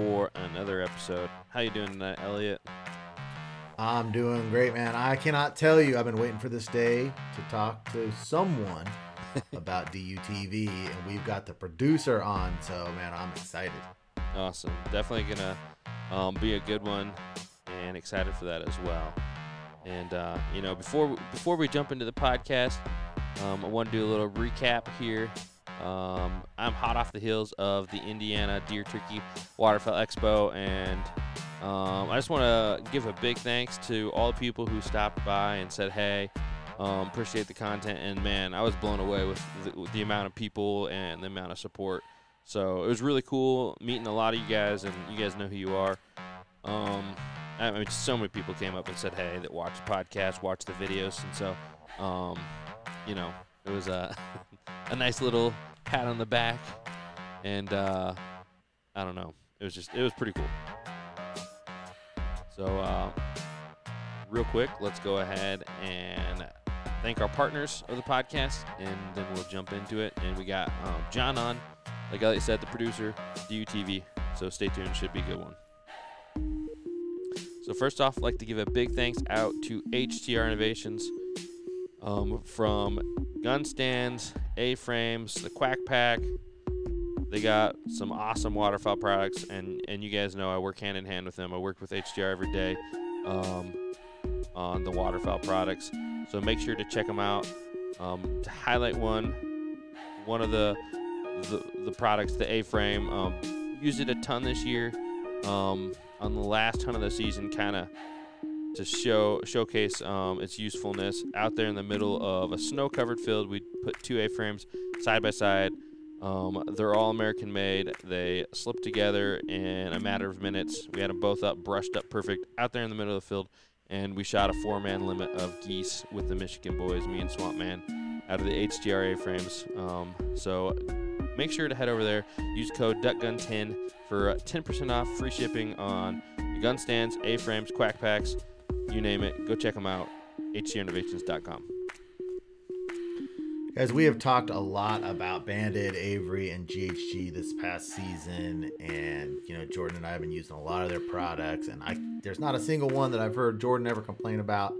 for another episode. How you doing tonight, Elliot? I'm doing great, man. I cannot tell you. I've been waiting for this day to talk to someone about DUTV, and we've got the producer on. So, man, I'm excited. Awesome. Definitely gonna um, be a good one, and excited for that as well. And uh, you know, before before we jump into the podcast, um, I want to do a little recap here. Um, I'm hot off the heels of the Indiana Deer Turkey Waterfowl Expo, and um, I just want to give a big thanks to all the people who stopped by and said, "Hey, um, appreciate the content." And man, I was blown away with the, with the amount of people and the amount of support. So it was really cool meeting a lot of you guys, and you guys know who you are. Um, I mean, so many people came up and said, "Hey, that watch the podcast, watch the videos," and so, um, you know, it was a a nice little pat on the back, and uh, I don't know, it was just it was pretty cool. So, uh, real quick, let's go ahead and thank our partners of the podcast, and then we'll jump into it. And we got um, John on, like Elliot said, the producer, DUTV. So stay tuned, should be a good one. So first off, I'd like to give a big thanks out to HTR Innovations um, from gun stands, A-frames, the Quack Pack. They got some awesome waterfowl products, and and you guys know I work hand in hand with them. I work with HTR every day um, on the waterfowl products, so make sure to check them out. Um, to highlight one, one of the the, the products, the A-frame, um, used it a ton this year. Um, on the last ton of the season, kind of to show showcase um, its usefulness out there in the middle of a snow-covered field. We put two A-frames side by side. Um, they're all American made. They slip together in a matter of minutes. We had them both up, brushed up perfect, out there in the middle of the field, and we shot a four-man limit of geese with the Michigan boys, me and Swamp Man, out of the HTR A-frames. Um, so make sure to head over there. Use code DuckGun10 for 10% off free shipping on gun stands, A-frames, quack packs, you name it. Go check them out. HCinnovations.com. Guys, we have talked a lot about Banded, Avery, and GHG this past season, and you know Jordan and I have been using a lot of their products, and I there's not a single one that I've heard Jordan ever complain about,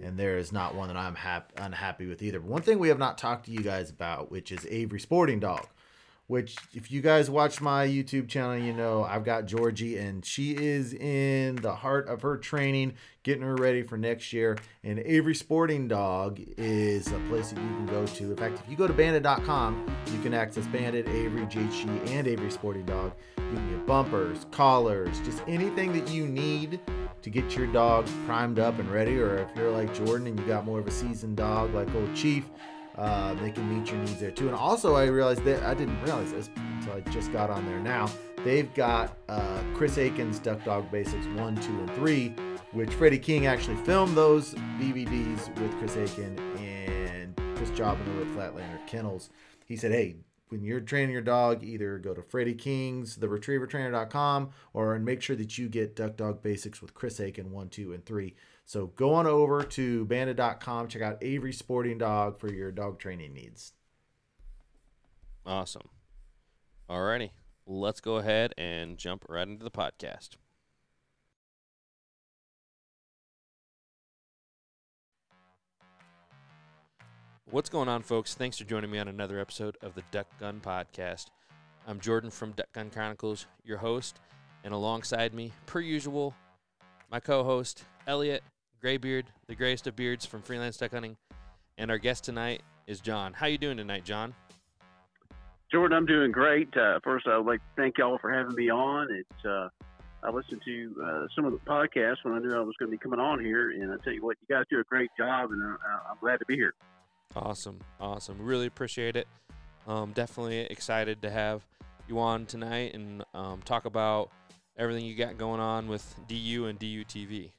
and there is not one that I'm hap- unhappy with either. But one thing we have not talked to you guys about, which is Avery Sporting Dog, which if you guys watch my YouTube channel, you know I've got Georgie, and she is in the heart of her training, getting her ready for next year. And Avery Sporting Dog is a place that you can go to. In fact, if you go to banded.com, you can access Banded, Avery, GHG, and Avery Sporting Dog. You can get bumpers, collars, just anything that you need to get your dog primed up and ready. Or if you're like Jordan and you got more of a seasoned dog like Old Chief, uh, they can meet your needs there too. And also, I realized that I didn't realize this until I just got on there now. They've got uh, Chris Aiken's Duck Dog Basics 1, 2, and 3, which Freddie King actually filmed those DVDs with Chris Aiken and Chris Jobin over at Flatlander Kennels. He said, hey, when you're training your dog, either go to Freddie King's, the theretrievertrainer.com, or and make sure that you get Duck Dog Basics with Chris Aiken 1, 2, and 3. So go on over to banded.com, check out Avery Sporting Dog for your dog training needs. Awesome. Alrighty. Let's go ahead and jump right into the podcast. What's going on, folks? Thanks for joining me on another episode of the Duck Gun Podcast. I'm Jordan from Duck Gun Chronicles, your host, and alongside me, per usual, my co-host Elliot Graybeard, the grayest of beards from Freelance Duck Hunting, and our guest tonight is John. How you doing tonight, John? Jordan, I'm doing great. Uh, first, I would like to thank y'all for having me on. It's uh, I listened to uh, some of the podcasts when I knew I was going to be coming on here, and I tell you what, you guys do a great job, and I, I'm glad to be here. Awesome, awesome. Really appreciate it. Um, definitely excited to have you on tonight and um, talk about everything you got going on with DU and DU TV.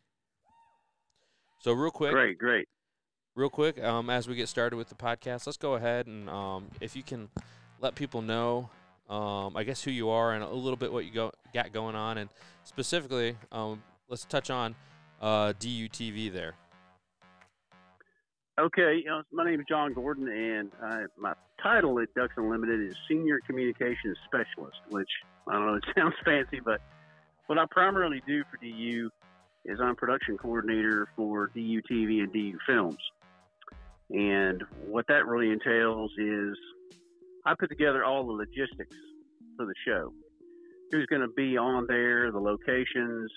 So real quick, Great, great. real quick, um, as we get started with the podcast, let's go ahead and um, if you can let people know, um, I guess who you are and a little bit what you go got going on, and specifically, um, let's touch on uh, DUTV there. Okay, you know, my name is John Gordon, and I, my title at Ducks Unlimited is Senior Communications Specialist, which I don't know, it sounds fancy, but what I primarily do for DU is I'm production coordinator for DU TV and DU Films. And what that really entails is I put together all the logistics for the show. Who's going to be on there, the locations,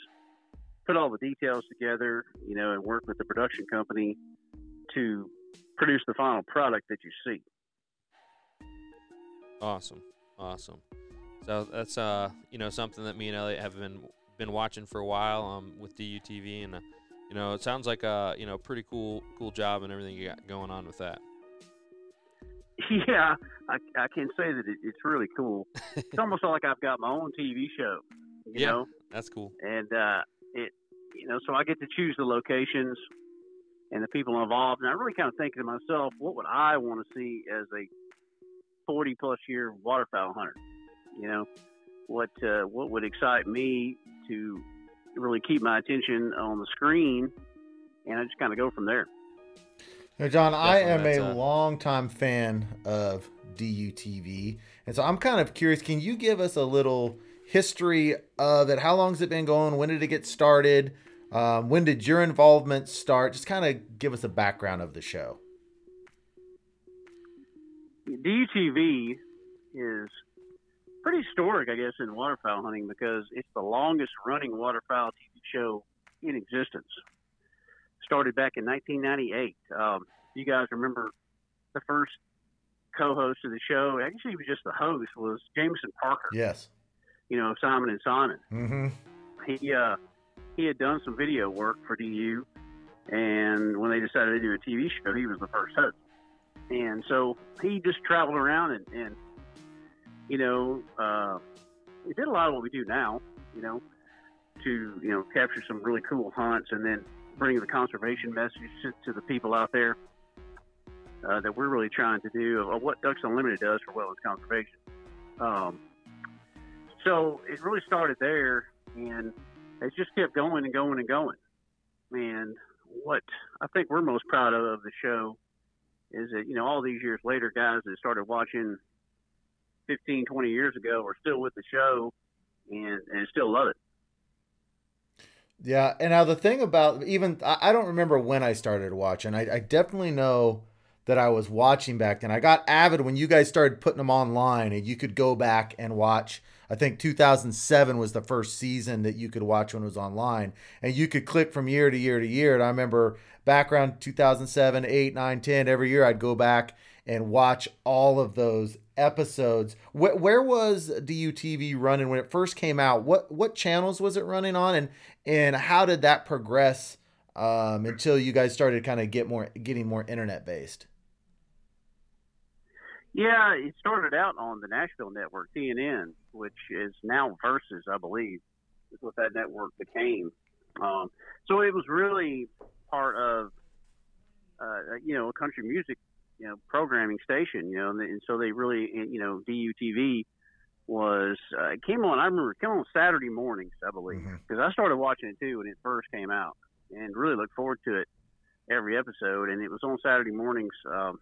put all the details together, you know, and work with the production company to produce the final product that you see. Awesome, awesome. So that's uh, you know, something that me and Elliot have been been watching for a while um, with DUTV, and uh, you know, it sounds like a you know pretty cool cool job and everything you got going on with that. Yeah, I, I can say that it, it's really cool. It's almost like I've got my own TV show, you Yeah. know, That's cool. and uh, it, you know, so I get to choose the locations and the people involved, and I really kind of thinking to myself, what would I want to see as a 40 plus year waterfowl hunter? You know, what uh, what would excite me to really keep my attention on the screen, and I just kind of go from there. Now, John, I am Definitely, a that's, uh, longtime fan of DUTV, and so I'm kind of curious. Can you give us a little history of it? How long has it been going? When did it get started? Um, when did your involvement start? Just kind of give us a background of the show. DUTV is pretty historic, I guess, in waterfowl hunting because it's the longest running waterfowl TV show in existence. Started back in 1998. Um, you guys remember the first co-host of the show? Actually, he was just the host. Was Jameson Parker? Yes. You know, Simon and Simon. Mm-hmm. He uh, he had done some video work for DU, and when they decided to do a TV show, he was the first host. And so he just traveled around and, and you know, uh, he did a lot of what we do now, you know, to, you know, capture some really cool hunts and then bring the conservation message to, to the people out there uh, that we're really trying to do of what Ducks Unlimited does for wetlands conservation. Um, so it really started there and it just kept going and going and going. And what I think we're most proud of of the show is that, you know, all these years later, guys that started watching 15, 20 years ago are still with the show and, and still love it. Yeah, and now the thing about even I don't remember when I started watching. I, I definitely know that I was watching back then. I got avid when you guys started putting them online, and you could go back and watch. I think 2007 was the first season that you could watch when it was online, and you could click from year to year to year. And I remember back around 2007, 8, 9, 10, every year I'd go back and watch all of those episodes. Where, where was DUTV running when it first came out? What what channels was it running on, and and how did that progress um, until you guys started kind of get more getting more internet based? Yeah, it started out on the Nashville network, TNN, which is now Versus, I believe, is what that network became. Um, so it was really part of, uh, you know, a country music, you know, programming station, you know, and, and so they really, you know, DUTV was uh, it came on. I remember it came on Saturday mornings, I believe, because I started watching it too when it first came out, and really looked forward to it every episode. And it was on Saturday mornings. Um,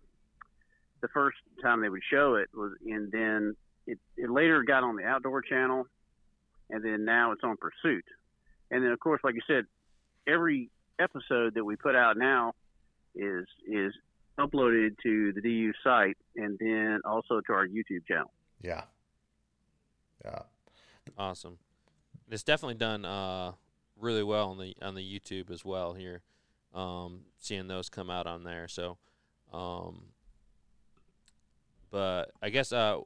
the first time they would show it was, and then it, it later got on the Outdoor Channel, and then now it's on Pursuit. And then, of course, like you said, every episode that we put out now is is uploaded to the DU site, and then also to our YouTube channel. Yeah, yeah. Awesome. It's definitely done uh, really well on the on the YouTube as well here. Um, seeing those come out on there. So, um, but I guess uh,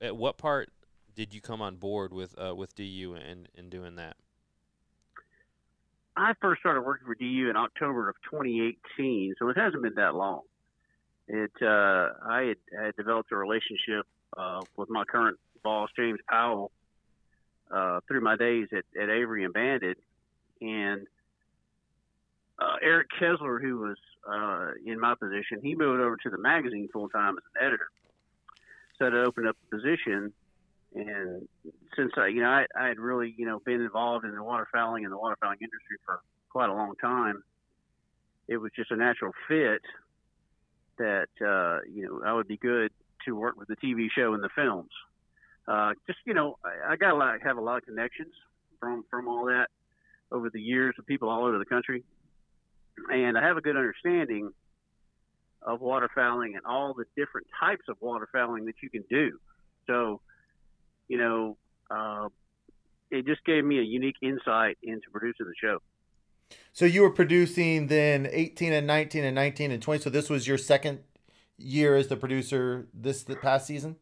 at what part did you come on board with uh, with DU and in doing that? I first started working for DU in October of 2018, so it hasn't been that long. It uh, I had, had developed a relationship uh, with my current boss, James Powell, uh, through my days at, at Avery and Banded, and uh, Eric Kessler, who was uh, in my position, he moved over to the magazine full time as an editor. So to open up a position, and since I, you know, I, I had really, you know, been involved in the waterfowling and the waterfowling industry for quite a long time, it was just a natural fit that uh, you know I would be good to work with the TV show and the films. Uh, just you know, I, I got a lot, have a lot of connections from from all that over the years with people all over the country, and I have a good understanding of waterfowling and all the different types of waterfowling that you can do. So, you know, uh, it just gave me a unique insight into producing the show. So you were producing then 18 and 19 and 19 and 20. So this was your second year as the producer this the past season?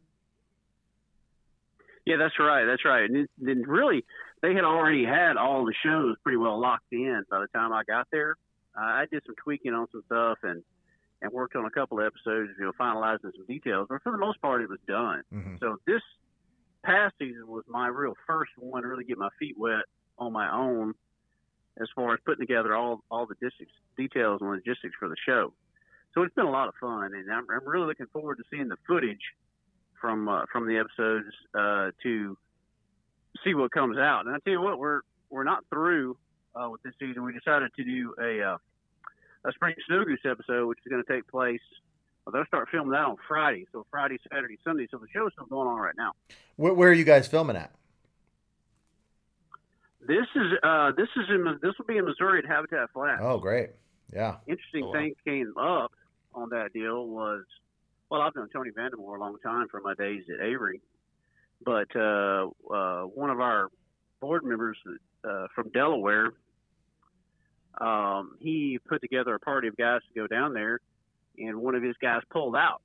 Yeah, that's right. That's right. And then really, they had already had all the shows pretty well locked in by the time I got there. Uh, I did some tweaking on some stuff and and worked on a couple of episodes, you know, finalizing some details. But for the most part, it was done. Mm-hmm. So this past season was my real first one to really get my feet wet on my own as far as putting together all all the districts, details and logistics for the show. So it's been a lot of fun, and I'm, I'm really looking forward to seeing the footage from uh, from the episodes uh, to see what comes out. And I tell you what, we're we're not through uh, with this season. We decided to do a uh, a spring snow goose episode, which is going to take place. Well, they'll start filming that on Friday, so Friday, Saturday, Sunday. So the show's still going on right now. Where, where are you guys filming at? This is uh, this is in this will be in Missouri at Habitat Flats. Oh, great! Yeah. Interesting Oh, wow. thing came up on that deal was, well, I've known Tony Vandemore a long time from my days at Avery, but uh, uh, one of our board members uh, from Delaware, um, he put together a party of guys to go down there, and one of his guys pulled out,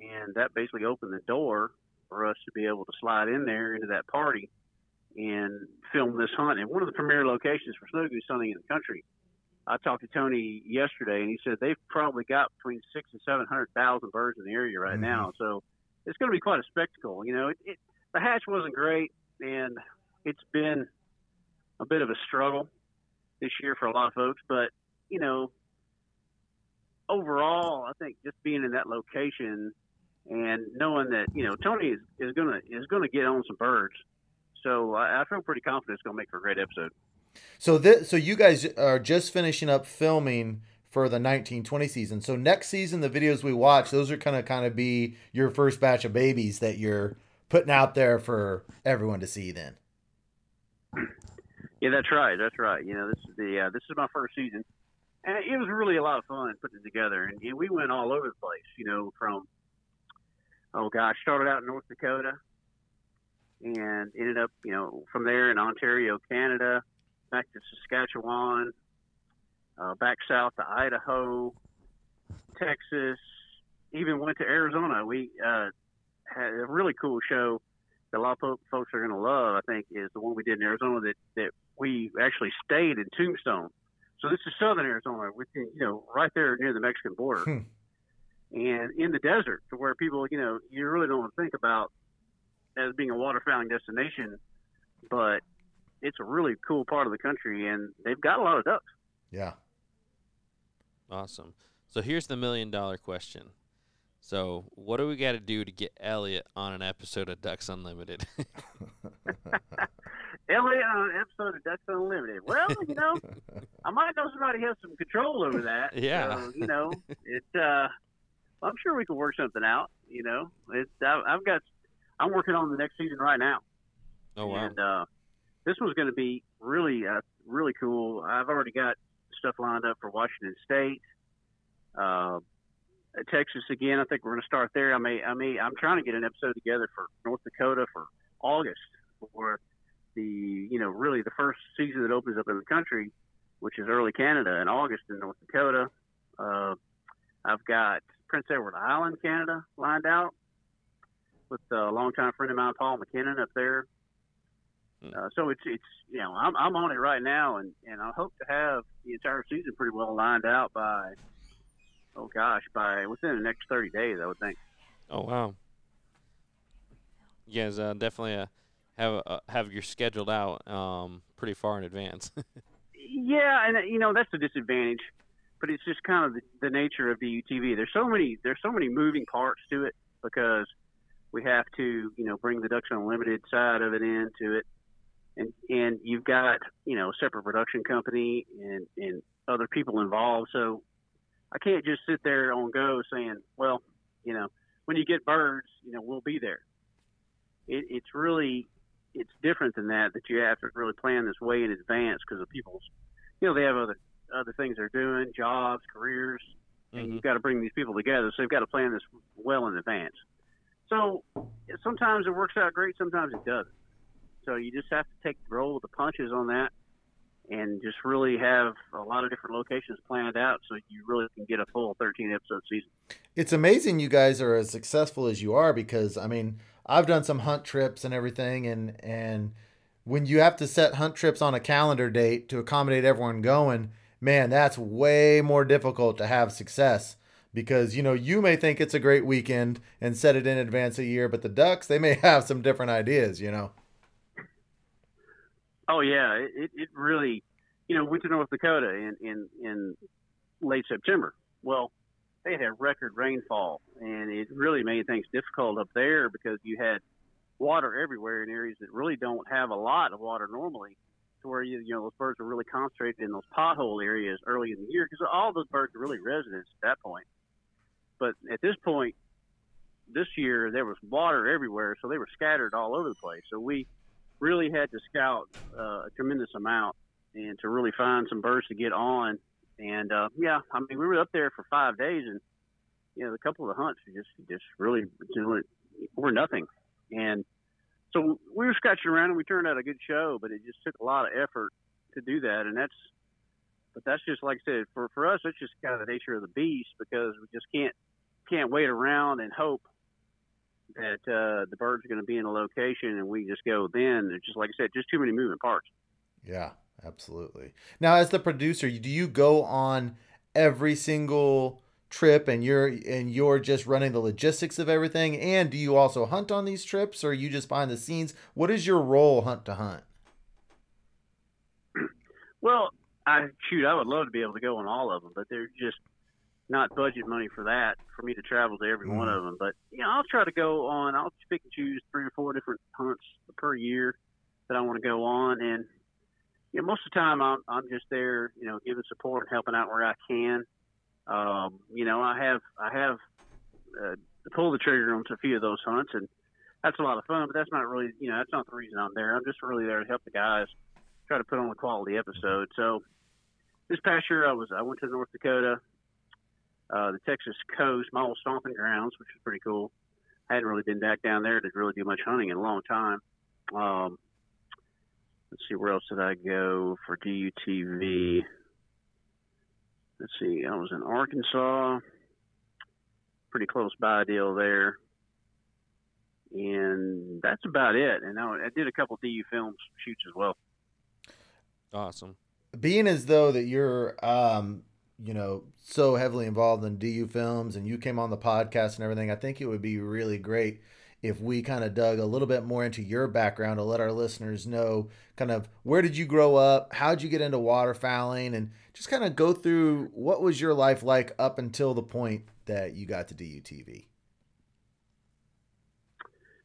and that basically opened the door for us to be able to slide in there into that party and film this hunt. And one of the premier locations for snow goose hunting in the country. I talked to Tony yesterday, and he said they've probably got between six and seven hundred thousand birds in the area right Mhm. now. So it's going to be quite a spectacle. You know, it, it, the hatch wasn't great, and it's been a bit of a struggle this year for a lot of folks. But you know, overall, I think just being in that location and knowing that you know Tony is, is gonna is gonna get on some birds, so I, I feel pretty confident it's gonna make for a great episode. So this, so you guys are just finishing up filming for the 1920 season. So next season, the videos we watch, those are kind of kind of be your first batch of babies that you're putting out there for everyone to see. Then. Yeah, that's right. That's right. You know, this is the uh, this is my first season, and it was really a lot of fun putting it together. And, and we went all over the place. You know, from oh gosh, started out in North Dakota, and ended up you know from there in Ontario, Canada, back to Saskatchewan, uh, back south to Idaho, Texas, even went to Arizona. We uh, had a really cool show that a lot of folks are going to love. I think is the one we did in Arizona that that we actually stayed in Tombstone. So this is southern Arizona, within you know right there near the Mexican border, Hmm. and in the desert, to where people you know you really don't think about as being a waterfowling destination, but it's a really cool part of the country, and they've got a lot of ducks. Yeah. Awesome. So here's the million dollar question. So what do we got to do to get Elliot on an episode of Ducks Unlimited? Elliot on an episode of Ducks Unlimited. Well, you know, I might know somebody has some control over that. Yeah. So, you know, it. Uh, I'm sure we can work something out. You know, it's. I, I've got. I'm working on the next season right now, oh wow. and uh, this one's going to be really, uh, really cool. I've already got stuff lined up for Washington State, uh, Texas again. I think we're going to start there. I may. I may. I'm trying to get an episode together for North Dakota for August for the you know really the first season that opens up in the country, which is early Canada in August in North Dakota. Uh, I've got Prince Edward Island, Canada, lined out with a longtime friend of mine, Paul McKinnon, up there. Hmm. Uh, so it's it's you know I'm I'm on it right now, and and I hope to have the entire season pretty well lined out by oh gosh by within the next 30 days I would think. Oh wow. You guys uh, definitely uh, have uh, have your scheduled out um, pretty far in advance. yeah, and uh, you know that's a disadvantage, but it's just kind of the, the nature of the UTV. There's so many there's so many moving parts to it because we have to you know bring the Ducks Unlimited side of it into it, and and you've got you know a separate production company and and other people involved. So I can't just sit there on go saying, well, you know, when you get birds, you know, we'll be there. It, it's really it's different than that. That you have to really plan this way in advance because of people's, you know, they have other other things they're doing, jobs, careers, and Mhm. you've got to bring these people together. So you've got to plan this well in advance. So sometimes it works out great, sometimes it doesn't. So you just have to take the roll with the punches on that, and just really have a lot of different locations planned out, so you really can get a full 13 episode season. It's amazing you guys are as successful as you are because I mean I've done some hunt trips and everything and and when you have to set hunt trips on a calendar date to accommodate everyone going, man, that's way more difficult to have success because you know you may think it's a great weekend and set it in advance a year, but the ducks they may have some different ideas, you know. Oh yeah, it, it, really, you know, went to North Dakota in, in in late September. Well, they had record rainfall, and it really made things difficult up there because you had water everywhere in areas that really don't have a lot of water normally. To where you you know those birds are really concentrated in those pothole areas early in the year because all those birds are really residents at that point. But at this point, this year there was water everywhere, so they were scattered all over the place. So we really had to scout uh, a tremendous amount and to really find some birds to get on. And uh, yeah, I mean, we were up there for five days, and you know, a couple of the hunts just just really were nothing. And so we were scratching around, and we turned out a good show, but it just took a lot of effort to do that. And that's, but that's just like I said, for for us, it's just kind of the nature of the beast because we just can't can't wait around and hope that uh, the birds are going to be in a location and we just go then. It's just like I said, just too many moving parts. Yeah, absolutely. Now, as the producer, do you go on every single trip and you're and you're just running the logistics of everything? And do you also hunt on these trips, or are you just behind the scenes? What is your role, hunt to hunt? Well, I shoot, I would love to be able to go on all of them, but they're just not budget money for that for me to travel to every one of them. But you know, I'll try to go on. I'll pick and choose three or four different hunts per year that I want to go on, and you know, most of the time I'm I'm just there, you know, giving support and helping out where I can. Um, you know, I have I have uh, pulled the trigger on a few of those hunts, and that's a lot of fun. But that's not really, you know, that's not the reason I'm there. I'm just really there to help the guys try to put on a quality episode. So this past year, I was I went to North Dakota, uh, the Texas coast, my old stomping grounds, which was pretty cool. I hadn't really been back down there to really do much hunting in a long time. Um, let's see, where else did I go for DUTV? Let's see, I was in Arkansas, pretty close by deal there. And that's about it. And I, I did a couple DU films shoots as well. Awesome. Being as though that you're, um, you know, so heavily involved in DU films, and you came on the podcast and everything, I think it would be really great if we kind of dug a little bit more into your background to let our listeners know kind of where did you grow up, how'd you get into waterfowling, and just kind of go through what was your life like up until the point that you got to DUTV.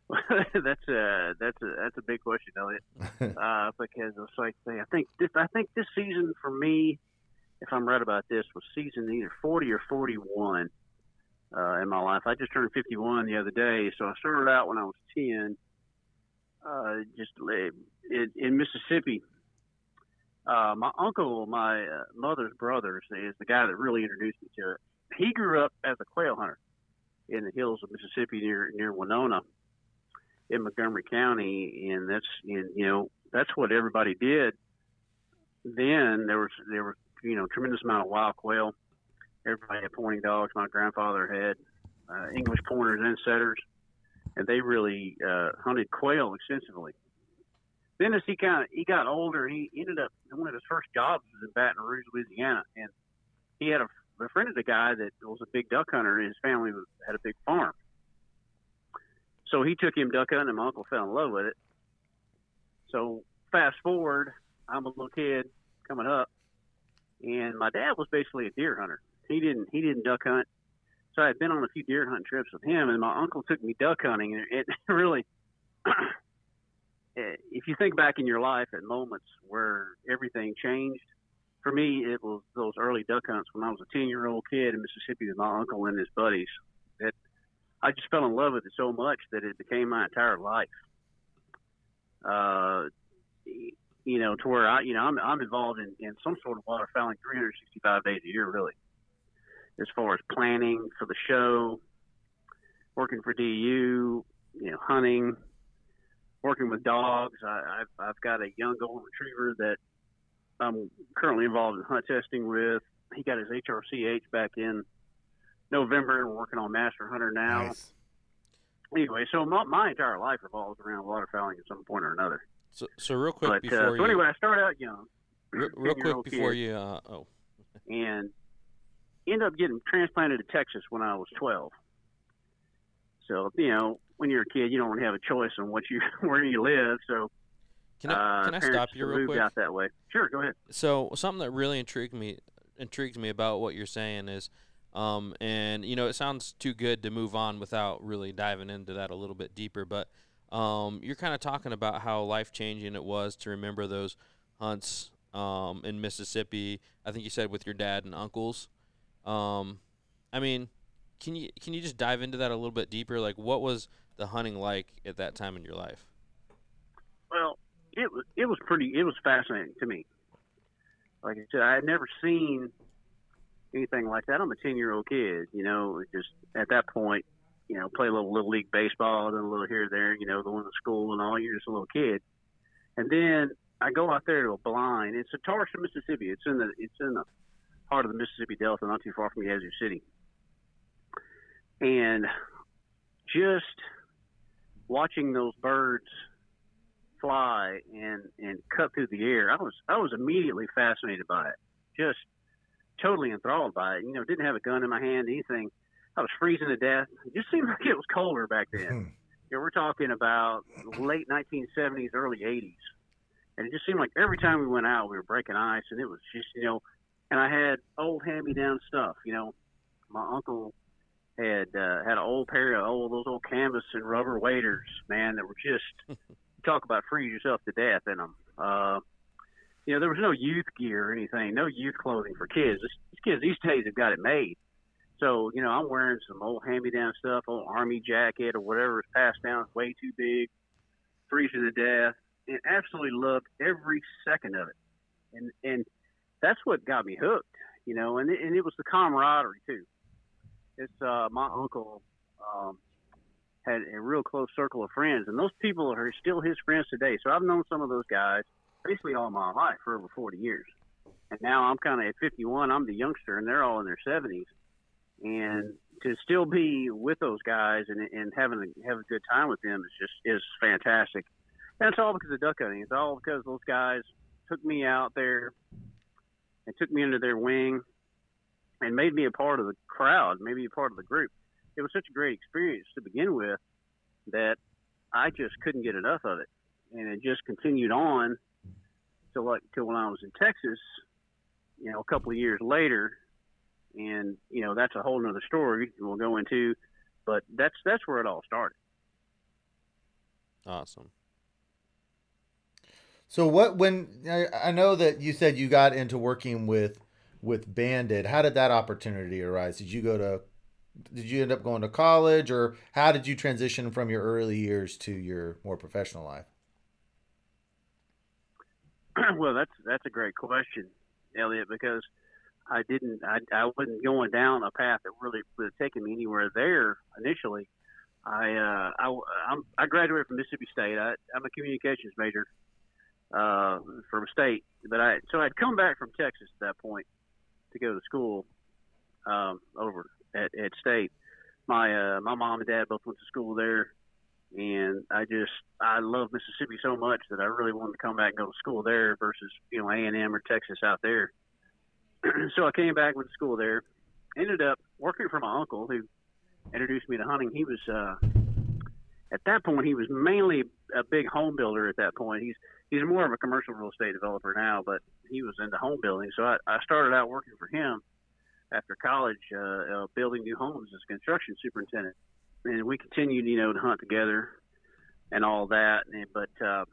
that's a that's a that's a big question, Elliot. uh, because it's like I think this I think this season for me, if I'm right about this, was season either 40 or 41 uh, in my life. I just turned 51 the other day, so I started out when I was 10, uh, just in, in Mississippi. Uh, my uncle, my uh, mother's brother, is the guy that really introduced me to it. He grew up as a quail hunter in the hills of Mississippi near near Winona in Montgomery County, and that's you know that's what everybody did. Then there was there was you know tremendous amount of wild quail. Everybody had pointing dogs. My grandfather had uh, English pointers and setters, and they really uh, hunted quail extensively. Then as he kind of he got older, he ended up one of his first jobs was in Baton Rouge, Louisiana, and he had a befriended a guy that was a big duck hunter. and His family was, had a big farm, so he took him duck hunting, and my uncle fell in love with it. So fast forward, I'm a little kid coming up, and my dad was basically a deer hunter. He didn't he didn't duck hunt, so I had been on a few deer hunting trips with him, and my uncle took me duck hunting, and it really. if you think back in your life at moments where everything changed, for me it was those early duck hunts when I was a ten year old kid in Mississippi with my uncle and his buddies. That I just fell in love with it so much that it became my entire life. Uh, you know, to where I, you know, I'm, I'm involved in, in some sort of waterfowling 365 days a year, really, as far as planning for the show, working for DU, you know, hunting, working with dogs. I, I've, I've got a young golden retriever that I'm currently involved in hunt testing with. He got his HRCH back in November, and we're working on Master Hunter now. Nice. Anyway, so my, my entire life revolves around waterfowling at some point or another. So, so real quick But before uh, so you, anyway, I started out young, re- real quick before kid. you, uh, oh, and ended up getting transplanted to Texas when I was 12. So you know, when you're a kid, you don't really have a choice on what you where you live. So can I uh, can I stop you real quick? out that way. Sure, go ahead. So something that really intrigued me intrigued me about what you're saying is, um, and you know, it sounds too good to move on without really diving into that a little bit deeper. But um, you're kind of talking about how life changing it was to remember those hunts um, in Mississippi. I think you said with your dad and uncles. Um, I mean, can you can you just dive into that a little bit deeper? Like, what was the hunting like at that time in your life? Well, it was it was pretty it was fascinating to me. Like I said, I had never seen anything like that. I'm a ten year old kid, you know, just at that point, you know, play a little little league baseball, then a little here there, you know, going to school and all. You're just a little kid, and then I go out there to a blind. It's Satartia, Mississippi. It's in the it's in the heart of the Mississippi Delta, not too far from Yazoo City, and just watching those birds fly and and cut through the air. I was I was immediately fascinated by it. Just totally enthralled by it. You know, didn't have a gun in my hand, anything. I was freezing to death. It just seemed like it was colder back then. Hmm. you know, we're talking about late 1970s, early 80s, and it just seemed like every time we went out, we were breaking ice, and it was just you know. And I had old hand-me-down stuff. You know, my uncle had uh, had an old pair of old those old canvas and rubber waders, man, that were just talk about freeze yourself to death in them. Uh, you know, there was no youth gear or anything, no youth clothing for kids. These kids these days have got it made. So, you know, I'm wearing some old hand-me-down stuff, old army jacket or whatever is passed down, way too big, freezing to death, and absolutely loved every second of it. And and that's what got me hooked, you know, and and it was the camaraderie too. It's uh, my uncle um, had a real close circle of friends, and those people are still his friends today. So I've known some of those guys basically all my life for over 40 years. And now I'm kind of at 51. I'm the youngster, and they're all in their 70s. And to still be with those guys and, and having a, have a good time with them is just is fantastic. And it's all because of duck hunting. It's all because those guys took me out there and took me under their wing and made me a part of the crowd, made me a part of the group. It was such a great experience to begin with that I just couldn't get enough of it, and it just continued on till like when I was in Texas, you know, a couple of years later, and you know that's a whole nother story we'll go into, but that's that's where it all started. Awesome. So what when I, I know that you said you got into working with with Banded. How did that opportunity arise? Did you go to did you end up going to college or how did you transition from your early years to your more professional life? well, that's that's a great question, Elliot, because I didn't, I, I wasn't going down a path that really would have taken me anywhere there initially. I, uh, I, I'm, I graduated from Mississippi State. I, I'm a communications major uh, from state, but I, so I'd come back from Texas at that point to go to school um, over at, at state. My, uh, my mom and dad both went to school there and I just I love Mississippi so much that I really wanted to come back and go to school there versus you know A and M or Texas out there. so I came back to school there. Ended up working for my uncle who introduced me to hunting. He was uh, at that point he was mainly a big home builder. At that point, he's he's more of a commercial real estate developer now, but he was into home building. So I, I started out working for him after college, uh, uh, building new homes as a construction superintendent, and we continued, you know, to hunt together and all that. And, but uh,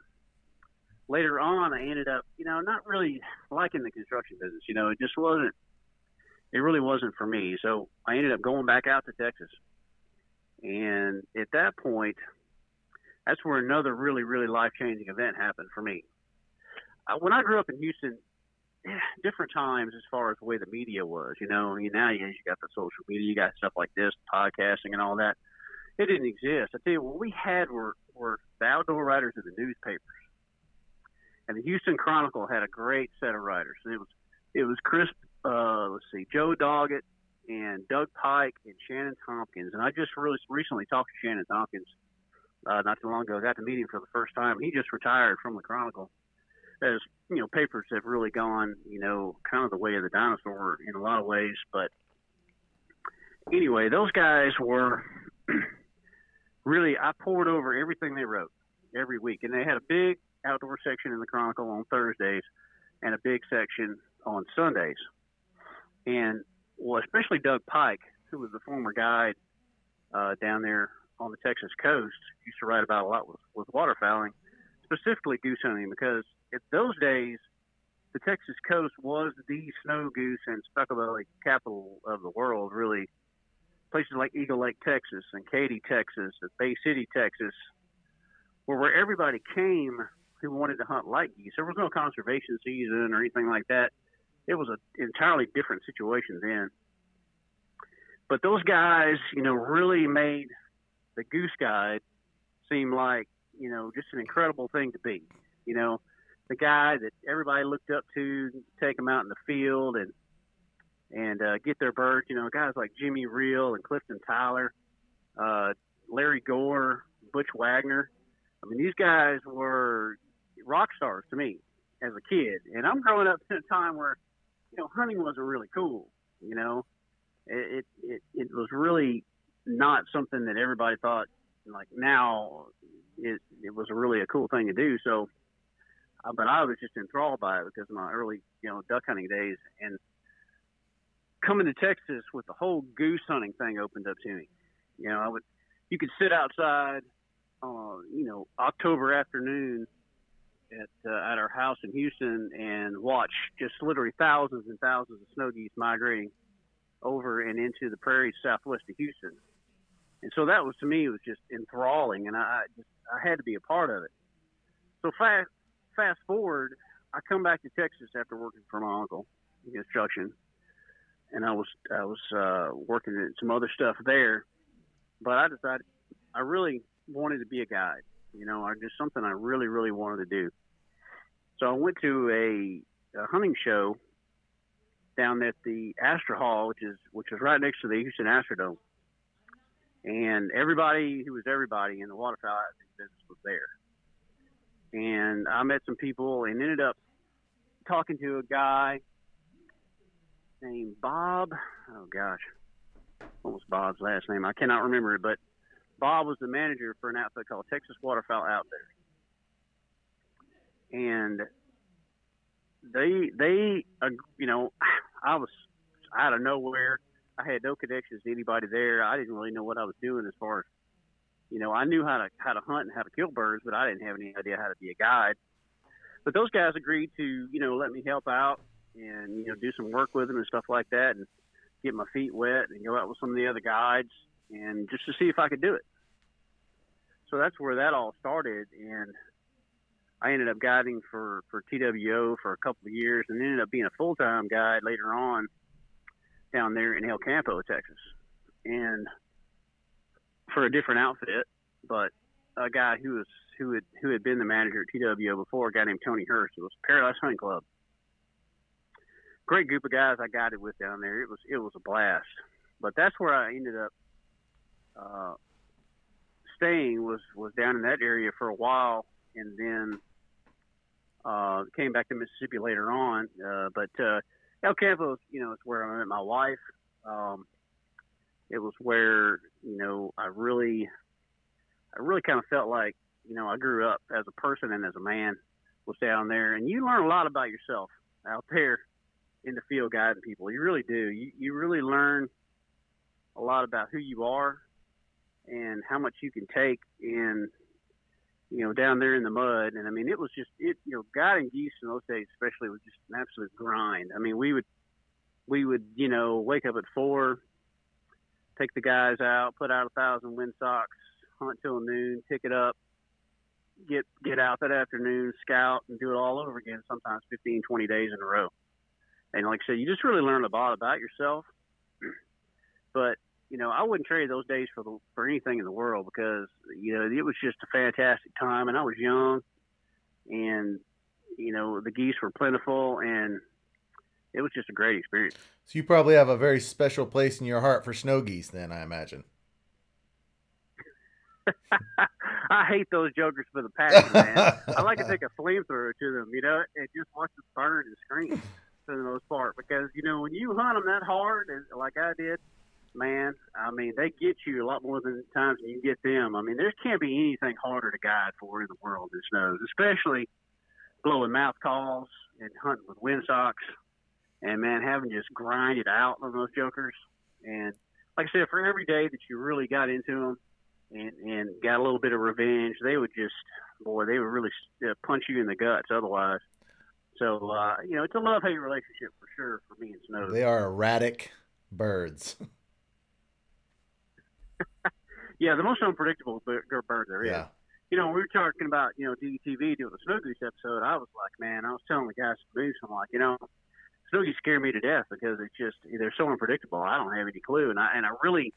later on, I ended up, you know, not really liking the construction business. You know, it just wasn't. It really wasn't for me. So I ended up going back out to Texas, and at that point, that's where another really, really life changing event happened for me. Uh, when I grew up in Houston, different times as far as the way the media was. You know, mean, now you, you got the social media, you got stuff like this, podcasting, and all that. It didn't exist. I tell you, what we had were were the outdoor writers of the newspapers, and the Houston Chronicle had a great set of writers. It was it was Chris, uh, let's see, Joe Doggett and Doug Pike and Shannon Tompkins. And I just really recently talked to Shannon Tompkins uh, not too long ago. I got to meet him for the first time. He just retired from the Chronicle. As you know, papers have really gone, you know, kind of the way of the dinosaur in a lot of ways. But anyway, those guys were really I poured over everything they wrote every week, and they had a big outdoor section in the Chronicle on Thursdays and a big section on Sundays. And well, especially Doug Pike, who was the former guide uh, down there on the Texas coast, used to write about a lot with, with waterfowling, specifically goose hunting, because in those days, the Texas coast was the snow goose and speckle belly capital of the world. Really, places like Eagle Lake, Texas, and Katy, Texas, and Bay City, Texas, were where everybody came who wanted to hunt light geese. There was no conservation season or anything like that. It was an entirely different situation then. But those guys, you know, really made the goose guide seem like, you know, just an incredible thing to be. You know, the guy that everybody looked up to, take him out in the field and and uh, get their birds. You know, guys like Jimmy Reel and Clifton Tyler, uh, Larry Gore, Butch Wagner. I mean, these guys were rock stars to me as a kid, and I'm growing up in a time where, you know, hunting wasn't really cool. You know, it it it was really not something that everybody thought. Like now, it it was really a cool thing to do. So, uh, but I was just enthralled by it because of my early, you know, duck hunting days and coming to Texas with the whole goose hunting thing opened up to me. You know, I would, you could sit outside, uh, you know, October afternoon at uh, at our house in Houston and watch just literally thousands and thousands of snow geese migrating over and into the prairies southwest of Houston. And so that was to me was just enthralling, and I just I had to be a part of it. So fast fast forward, I come back to Texas after working for my uncle in construction, and I was I was uh, working at some other stuff there. But I decided I really wanted to be a guide. You know, I just something I really really wanted to do. So I went to a, a hunting show down at the Astrohall, which is which is right next to the Houston Astrodome. And everybody who was everybody in the waterfowl business was there. And I met some people and ended up talking to a guy named Bob. Oh gosh, what was Bob's last name? I cannot remember it, but Bob was the manager for an outfit called Texas Waterfowl Outfitters, and they they uh, you know I was out of nowhere. I had no connections to anybody there. I didn't really know what I was doing as far as you know. I knew how to how to hunt and how to kill birds, but I didn't have any idea how to be a guide. But those guys agreed to you know let me help out and you know do some work with them and stuff like that, and get my feet wet and go out with some of the other guides and just to see if I could do it. So that's where that all started, and I ended up guiding for for TWO for a couple of years, and ended up being a full time guide later on down there in El Campo, Texas, and for a different outfit, but a guy who was who had who had been the manager at TWO before, a guy named Tony Hurst. It was Paradise Hunting Club great group of guys I guided with down there. It was it was a blast. But that's where I ended up uh, staying was was down in that area for a while, and then uh, came back to Mississippi later on. Uh, but uh, El Campo, you know, it's where I met my wife. Um, it was where you know I really I really kind of felt like you know I grew up as a person and as a man was down there, and you learn a lot about yourself out there in the field guiding people. You really do. You you really learn a lot about who you are and how much you can take in you know down there in the mud. And I mean, it was just it you know guiding geese in those days, especially, was just an absolute grind. I mean, we would we would you know wake up at four, take the guys out, put out a thousand wind socks, hunt till noon, pick it up, get get out that afternoon, scout, and do it all over again. Sometimes 15, 20 days in a row. And like I said, you just really learn a lot about yourself. But know, I wouldn't trade those days for the, for anything in the world because you know it was just a fantastic time, and I was young, and you know the geese were plentiful, and it was just a great experience. So you probably have a very special place in your heart for snow geese, then I imagine. I hate those jokers for the passion, man. I like to take a flamethrower to them, you know, and just watch them burn and scream for the most part. Because you know, when you hunt them that hard, and like I did, man, I mean, they get you a lot more than times you get them. I mean, there can't be anything harder to guide for in the world than snows, especially blowing mouth calls and hunting with wind socks. And man, having just grinded out on those jokers. And like I said, for every day that you really got into them and, and got a little bit of revenge, they would just, boy, they would really uh, punch you in the guts otherwise. So, uh, you know, it's a love hate relationship for sure for me and Snow. They are erratic birds. yeah, the most unpredictable bird there is. Yeah. You know, we were talking about, you know, DTV doing the snow goose episode. I was like, man, I was telling the guys to moose, I'm like, you know, snow geese scare me to death because it's just they're so unpredictable. I don't have any clue, and I and I really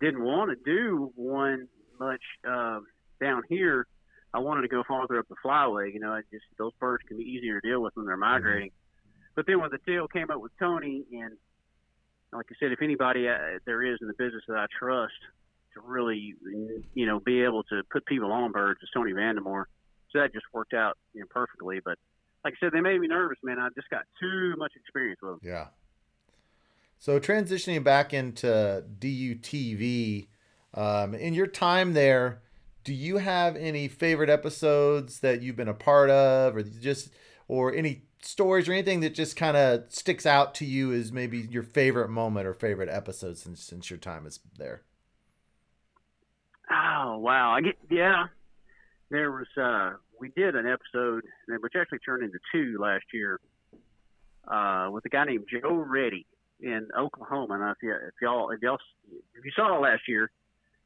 didn't want to do one much uh, down here. I wanted to go farther up the flyway. You know, I just those birds can be easier to deal with when they're migrating. Mm-hmm. But then when the deal came up with Tony, and like I said, if anybody uh, there is in the business that I trust to really, you know, be able to put people on birds, is Tony Vandemore. So that just worked out you know, perfectly. But like I said, they made me nervous, man. I just got too much experience with them. Yeah. So transitioning back into DUTV, um, in your time there, do you have any favorite episodes that you've been a part of, or just or any stories or anything that just kind of sticks out to you as maybe your favorite moment or favorite episode since since your time is there? Oh wow! I get yeah. There was uh, we did an episode which actually turned into two last year uh, with a guy named Joe Reddy in Oklahoma. And if, you, if y'all if y'all if you saw it last year,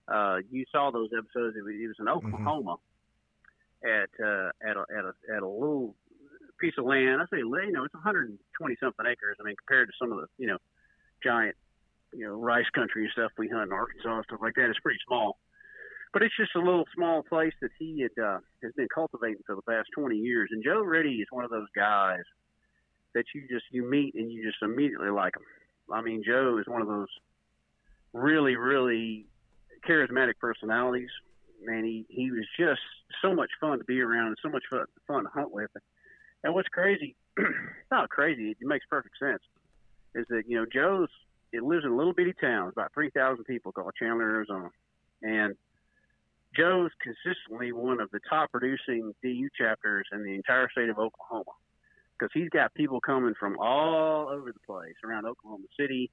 uh, you saw those episodes. It was, it was in mm-hmm. Oklahoma mm-hmm. at uh, at a, at a at a little piece of land. I say, you know, it's 120 something acres. I mean, compared to some of the you know giant you know rice country and stuff we hunt in Arkansas and stuff like that, it's pretty small but it's just a little small place that he had uh, has been cultivating for the past 20 years. And Joe Reddy is one of those guys that you just you meet and you just immediately like him. I mean, Joe is one of those really, really charismatic personalities. Man, he he was just so much fun to be around and so much fun, fun to hunt with. And what's crazy, not crazy, it makes perfect sense, is that you know Joe's it lives in a little bitty town, about 3,000 people called Chandler, Arizona, and Joe's consistently one of the top producing DU chapters in the entire state of Oklahoma because he's got people coming from all over the place around Oklahoma City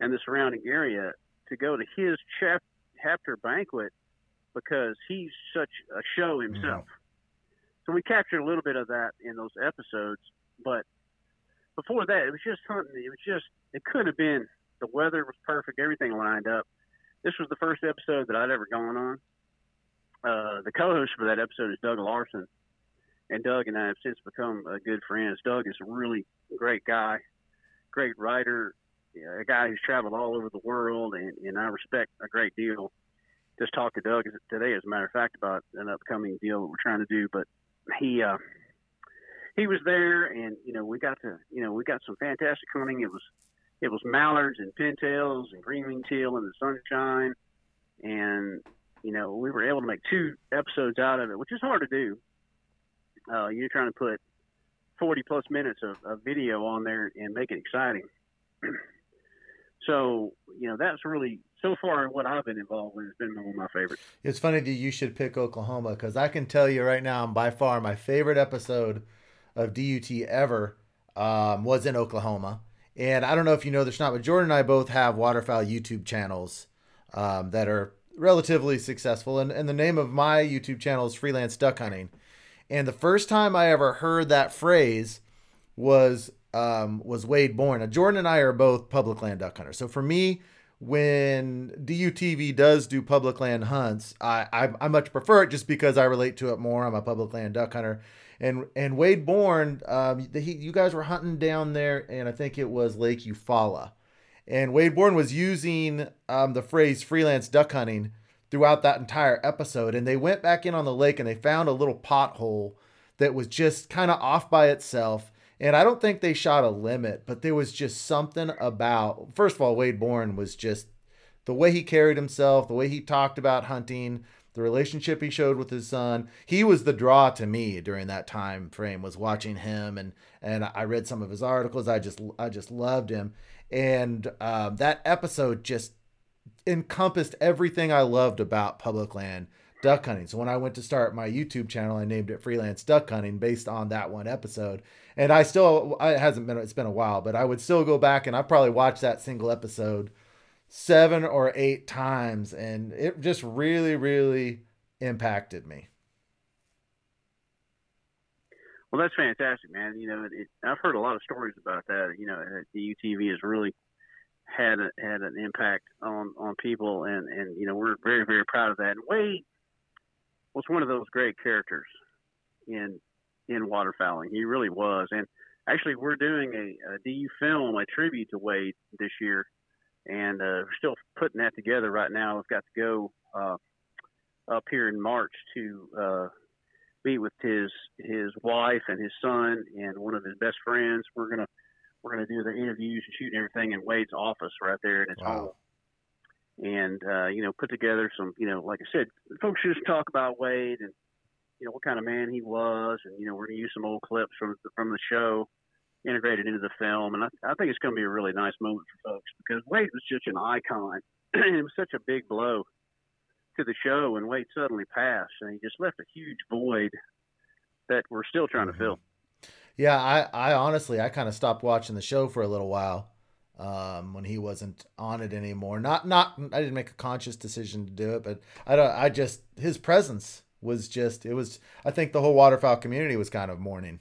and the surrounding area to go to his chap- chapter banquet because he's such a show himself. So we captured a little bit of that in those episodes, but before that, it was just hunting. It was just, it couldn't have been, the weather was perfect, everything lined up. This was the first episode that I'd ever gone on uh, the co-host for that episode is Doug Larson, and Doug and I have since become uh, good friends. Doug is a really great guy, great writer, a guy who's traveled all over the world, and, and I respect a great deal. Just talked to Doug today, as a matter of fact, about an upcoming deal that we're trying to do. But he uh, he was there, and you know we got to you know we got some fantastic hunting. It was it was mallards and pintails and green teal in the sunshine, and you know, we were able to make two episodes out of it, which is hard to do. Uh, you're trying to put 40 plus minutes of, of video on there and make it exciting. So you know that's really so far what I've been involved with has been one of my favorites. It's funny that you should pick Oklahoma because I can tell you right now, I'm by far my favorite episode of DUT ever um, was in Oklahoma. And I don't know if you know this or not, but Jordan and I both have waterfowl YouTube channels um, that are relatively successful. And, and the name of my YouTube channel is Freelance Duck Hunting. And the first time I ever heard that phrase was um, was Wade Bourne. Now, Jordan and I are both public land duck hunters. So for me, when DUTV does do public land hunts, I, I, I much prefer it just because I relate to it more. I'm a public land duck hunter, and and Wade Bourne, um, he, you guys were hunting down there, and I think it was Lake Eufaula, and Wade Bourne was using um, the phrase freelance duck hunting throughout that entire episode, and they went back in on the lake and they found a little pothole that was just kind of off by itself and I don't think they shot a limit, but there was just something about, first of all, Wade Bourne was just the way he carried himself, the way he talked about hunting, the relationship he showed with his son. He was the draw to me during that time frame was watching him and and I read some of his articles. I just I just loved him. And um, that episode just encompassed everything I loved about public land duck hunting. So when I went to start my YouTube channel, I named it Freelance Duck Hunting based on that one episode. And I still, it hasn't been, it's been a while, but I would still go back and I probably watched that single episode seven or eight times. And it just really, really impacted me. Well, that's fantastic, man. You know, it, I've heard a lot of stories about that. You know, DUTV has really had a, had an impact on on people, and and you know we're very very proud of that. And Wade was one of those great characters in in waterfowling. He really was. And actually, we're doing a, a DU film, a tribute to Wade this year, and uh, we're still putting that together right now. We've got to go uh, up here in March to uh, meet with his his wife and his son and one of his best friends. We're gonna we're gonna do the interviews and shooting everything in Wade's office right there at his wow. home and uh, you know put together some you know like I said, folks just talk about Wade and you know what kind of man he was, and you know we're gonna use some old clips from the, from the show integrated into the film, and I, I think it's gonna be a really nice moment for folks because Wade was such an icon, and it was such a big blow to the show, and Wade suddenly passed, and he just left a huge void that we're still trying mm-hmm. to fill. Yeah, I, I honestly I kind of stopped watching the show for a little while um, when he wasn't on it anymore. Not not I didn't make a conscious decision to do it, but I don't I just his presence was just it was I think the whole waterfowl community was kind of mourning.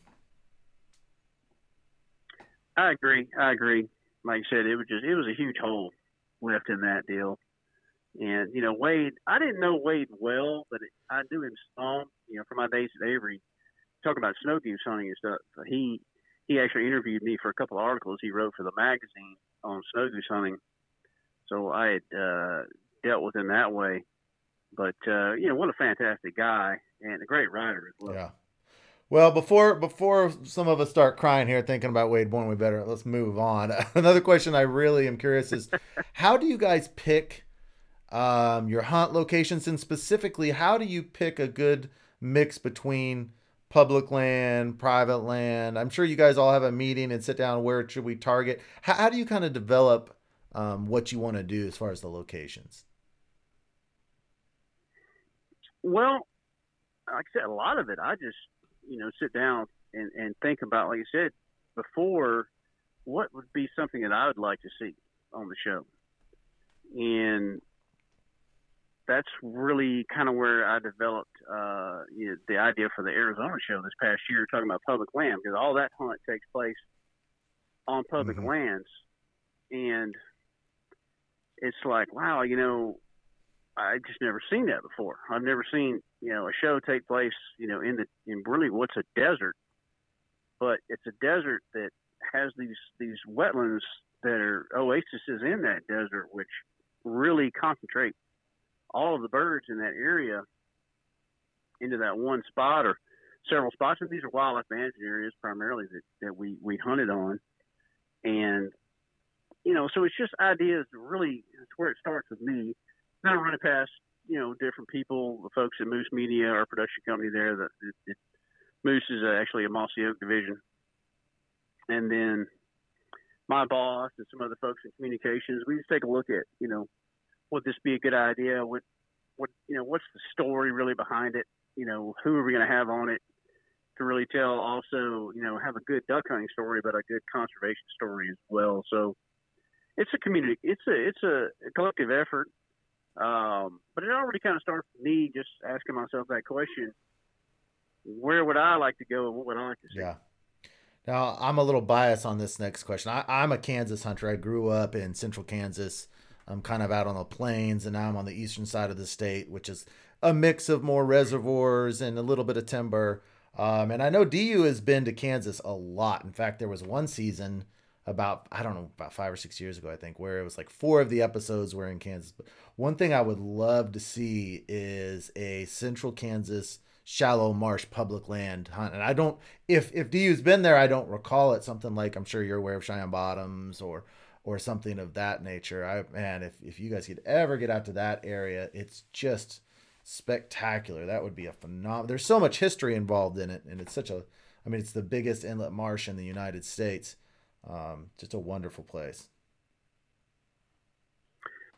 I agree. I agree. Like I said, it was just it was a huge hole left in that deal. And you know Wade, I didn't know Wade well, but it, I knew him some. You know, from my days at Avery, talking about snow goose hunting and stuff. He he actually interviewed me for a couple of articles he wrote for the magazine on snow goose hunting. So I had uh, dealt with him that way. But uh, you know, what a fantastic guy and a great writer as well. Yeah. Well, before before some of us start crying here thinking about Wade Bourne, we better let's move on. Another question I really am curious is, how do you guys pick um, your hunt locations, and specifically, how do you pick a good mix between public land, private land. I'm sure you guys all have a meeting and sit down. Where should we target? How, how do you kind of develop um, what you want to do as far as the locations? Well, like I said, a lot of it, I just you know sit down and, and think about, like you said before, what would be something that I would like to see on the show, and that's really kind of where I developed uh, you know, the idea for the Arizona show this past year, talking about public land, because all that hunt takes place on public mm-hmm. lands, and it's like, wow, you know, I just never seen that before. I've never seen you know a show take place, you know, in the in really what's a desert, but it's a desert that has these these wetlands that are oases in that desert, which really concentrate all of the birds in that area into that one spot or several spots. And these are wildlife management areas primarily that, that we, we hunted on. And, you know, so it's just ideas really, it's where it starts with me. Then I run it past, you know, different people, the folks at Moose Media, our production company there. That it, it, Moose is actually a Mossy Oak division. And then my boss and some other folks in communications, we just take a look at, you know, would this be a good idea? What, what, you know, what's the story really behind it? You know, who are we going to have on it to really tell? Also, you know, have a good duck hunting story, but a good conservation story as well. So it's a community, it's a, it's a collective effort. Um, but it already kind of starts with me just asking myself that question: Where would I like to go, and what would I like to see? Yeah. Now, I'm a little biased on this next question. I, I'm a Kansas hunter. I grew up in central Kansas. I'm kind of out on the plains, and now I'm on the eastern side of the state, which is a mix of more reservoirs and a little bit of timber. Um, and I know DU has been to Kansas a lot. In fact, there was one season about, I don't know, about five or six years ago, I think, where it was like four of the episodes were in Kansas. But one thing I would love to see is a central Kansas shallow marsh public land hunt. And I don't if if DU's been there, I don't recall it. Something like I'm sure you're aware of Cheyenne Bottoms or or something of that nature. I man, if if you guys could ever get out to that area, it's just spectacular. That would be a phenomenal. There's so much history involved in it, and it's such a. I mean, it's the biggest inlet marsh in the United States. Um, just a wonderful place.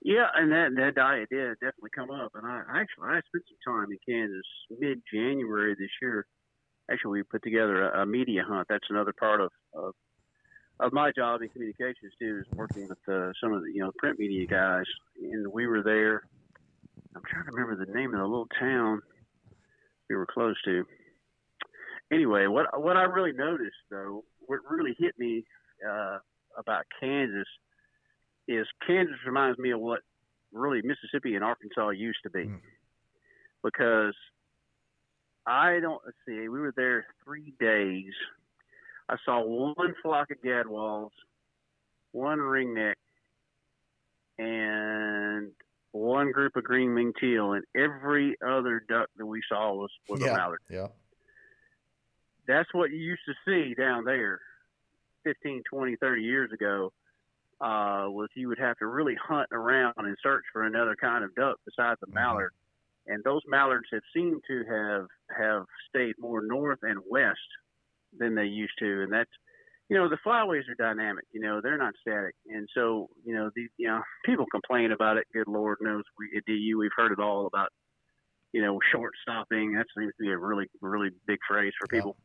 Yeah, and that that diet did definitely come up. And I actually I spent some time in Kansas mid January this year. Actually, we put together a, a media hunt. That's another part of, of of my job in communications too, is working with uh, some of the you know print media guys. And we were there. I'm trying to remember the name of the little town we were close to. Anyway, what what I really noticed though, what really hit me uh, about Kansas is Kansas reminds me of what really Mississippi and Arkansas used to be. Mm. Because I don't see, we were there three days. I saw one flock of gadwalls, one ringneck, and one group of green winged teal, and every other duck that we saw was was yeah, a mallard. Yeah. That's what you used to see down there 15, 20, 30 years ago uh, was you would have to really hunt around and search for another kind of duck besides the mm-hmm. mallard. And those mallards have seemed to have have stayed more north and west than they used to, and that's you know the flyways are dynamic. You know they're not static, and so you know the you know people complain about it. Good Lord knows we at DU we've heard it all about you know short stopping. That seems to be a really really big phrase for people. Yeah.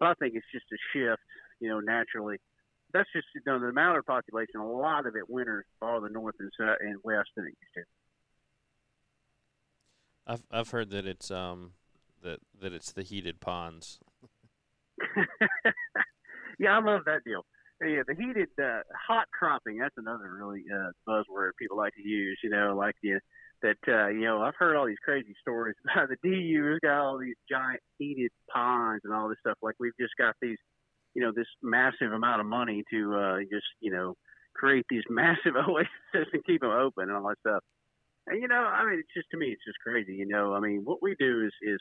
But I think it's just a shift, you know, naturally that's just you know the mallard population. A lot of it winters farther north and south and west than it used to. I've I've heard that it's um that that it's the heated ponds. yeah, I love that deal. Yeah, the heated uh, hot cropping. That's another really uh, buzzword people like to use. You know, like the that uh, you know I've heard all these crazy stories about the DU has got all these giant heated ponds and all this stuff. Like we've just got these you know this massive amount of money to uh, just you know create these massive oases and keep them open and all that stuff. And you know, I mean, it's just to me, it's just crazy. You know, I mean, what we do is is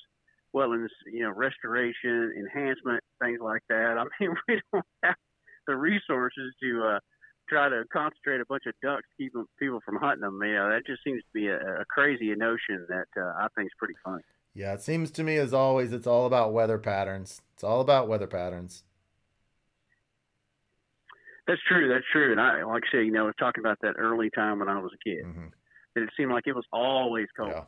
well, in this, you know, restoration, enhancement, things like that. I mean, we don't have the resources to uh, try to concentrate a bunch of ducks, keep them, people from hunting them. You know, that just seems to be a, a crazy notion that uh, I think is pretty funny. Yeah, it seems to me as always, it's all about weather patterns. It's all about weather patterns. That's true. That's true. And I, like I say, you know, I was talking about that early time when I was a kid. Mm-hmm. That it seemed like it was always cold yeah.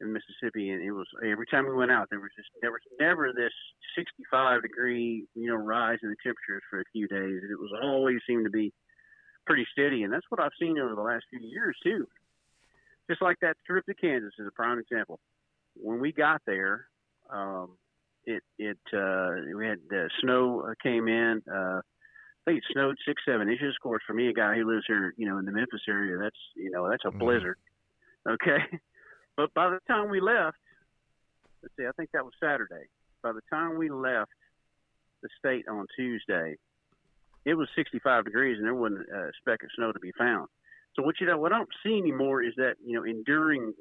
In Mississippi, and it was every time we went out, there was just there was never this 65 degree, you know, rise in the temperatures for a few days. It was always seemed to be pretty steady, and that's what I've seen over the last few years too. Just like that trip to Kansas is a prime example. When we got there, um, it it uh, we had uh, snow came in. Uh, think it snowed six, seven inches. Of course, for me, a guy who lives here, you know, in the Memphis area, that's you know, that's a mm-hmm. blizzard. Okay, but by the time we left, let's see, I think that was Saturday. By the time we left the state on Tuesday, it was 65 degrees and there wasn't a speck of snow to be found. So what you know, what I don't see anymore is that you know enduring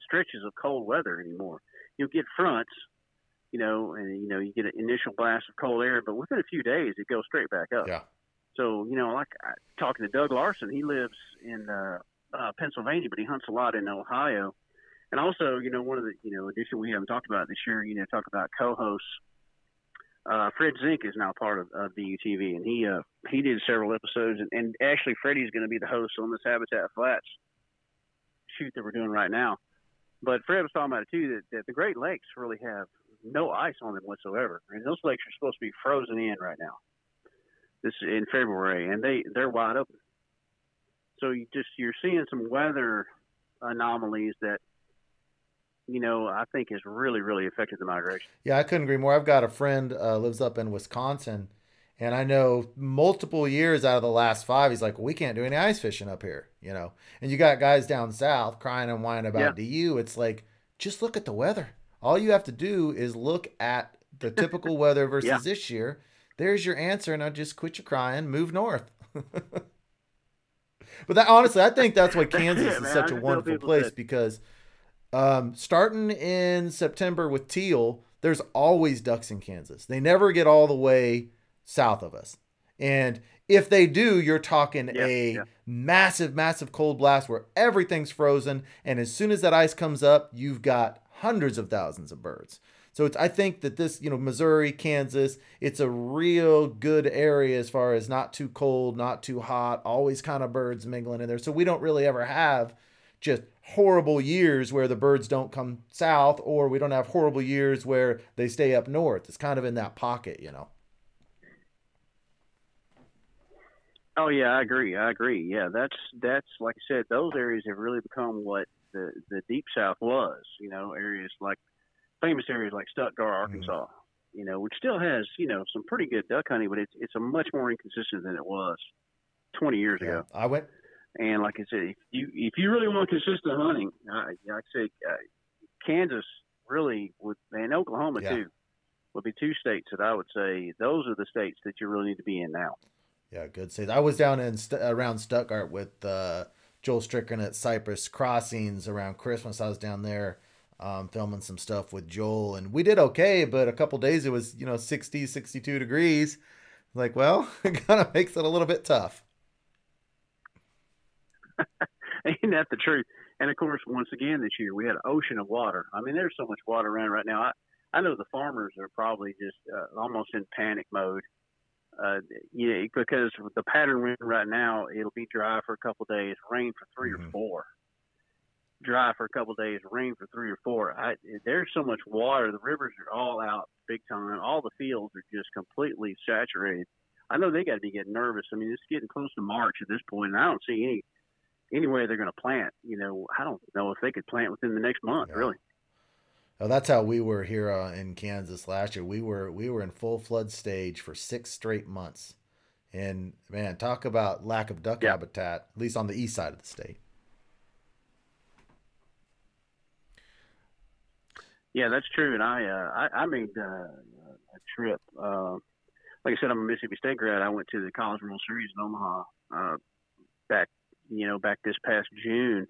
stretches of cold weather anymore. You'll get fronts you know, and you know you get an initial blast of cold air, but within a few days it goes straight back up. Yeah. So you know, like I, talking to Doug Larson, he lives in uh, uh, Pennsylvania, but he hunts a lot in Ohio. And also, you know, one of the you know addition we haven't talked about this year, you know, talk about co-hosts. uh, Fred Zink is now part of, of DUTV, and he uh, he did several episodes, and, and actually Freddie's going to be the host on this Habitat Flats shoot that we're doing right now. But Fred was talking about it too that, that the Great Lakes really have no ice on them whatsoever, and those lakes are supposed to be frozen in right now. This is in February, and they they're wide open. So you just you're seeing some weather anomalies that you know, I think has really, really affected the migration. Yeah, I couldn't agree more. I've got a friend uh, lives up in Wisconsin, and I know multiple years out of the last five, he's like, we can't do any ice fishing up here, you know. And you got guys down south crying and whining about yeah. DU. It's like, just look at the weather. All you have to do is look at the typical weather versus yeah. this year. There's your answer. Now just quit your crying, move north. but that honestly, I think that's why Kansas is such a wonderful place because um, starting in September with teal, there's always ducks in Kansas. They never get all the way south of us. And if they do, you're talking yeah, a yeah. massive, massive cold blast where everything's frozen. And as soon as that ice comes up, you've got hundreds of thousands of birds. So it's, I think that this, you know, Missouri, Kansas, it's a real good area as far as not too cold, not too hot, always kind of birds mingling in there. So we don't really ever have just horrible years where the birds don't come south, or we don't have horrible years where they stay up north. It's kind of in that pocket, you know. Oh yeah, I agree. I agree. Yeah, that's that's like I said, those areas have really become what the the deep south was. You know, areas like famous areas like Stuttgart, mm-hmm. Arkansas. Mm-hmm. You know, which still has you know some pretty good duck hunting, but it's it's a much more inconsistent than it was 20 years yeah. ago. I went and like I said, if you if you really want consistent hunting, uh, like I said, uh, Kansas really would, and Oklahoma yeah. too, would be two states that I would say those are the states that you really need to be in now. Yeah, good states. I was down in st- around Stuttgart with uh, Joel Strickland at Cypress Crossings around Christmas. I was down there um, filming some stuff with Joel, and we did okay. But a couple days it was you know 60, 62 degrees. Like, well, it kind of makes it a little bit tough. Ain't that the truth? And of course, once again this year we had an ocean of water. I mean, there's so much water around right now. I I know the farmers are probably just uh, almost in panic mode. Uh, yeah, because the pattern we're in right now, it'll be dry for a couple of days, rain for 3 mm-hmm. or four. Dry for a couple of days, rain for three or four. I, there's so much water. The rivers are all out big time. All the fields are just completely saturated. I know they got to be getting nervous. I mean, it's getting close to March at this point, and I don't see any anywhere they're going to plant. You know, I don't know if they could plant within the next month, yeah. really. Oh, that's how we were here uh, in Kansas last year. We were we were in full flood stage for six straight months, and man, talk about lack of duck yeah. habitat. At least on the east side of the state. Yeah, that's true. And I uh, I, I made uh, a trip. Uh, like I said, I'm a Mississippi State grad. I went to the College World Series in Omaha uh, back you know, back this past June,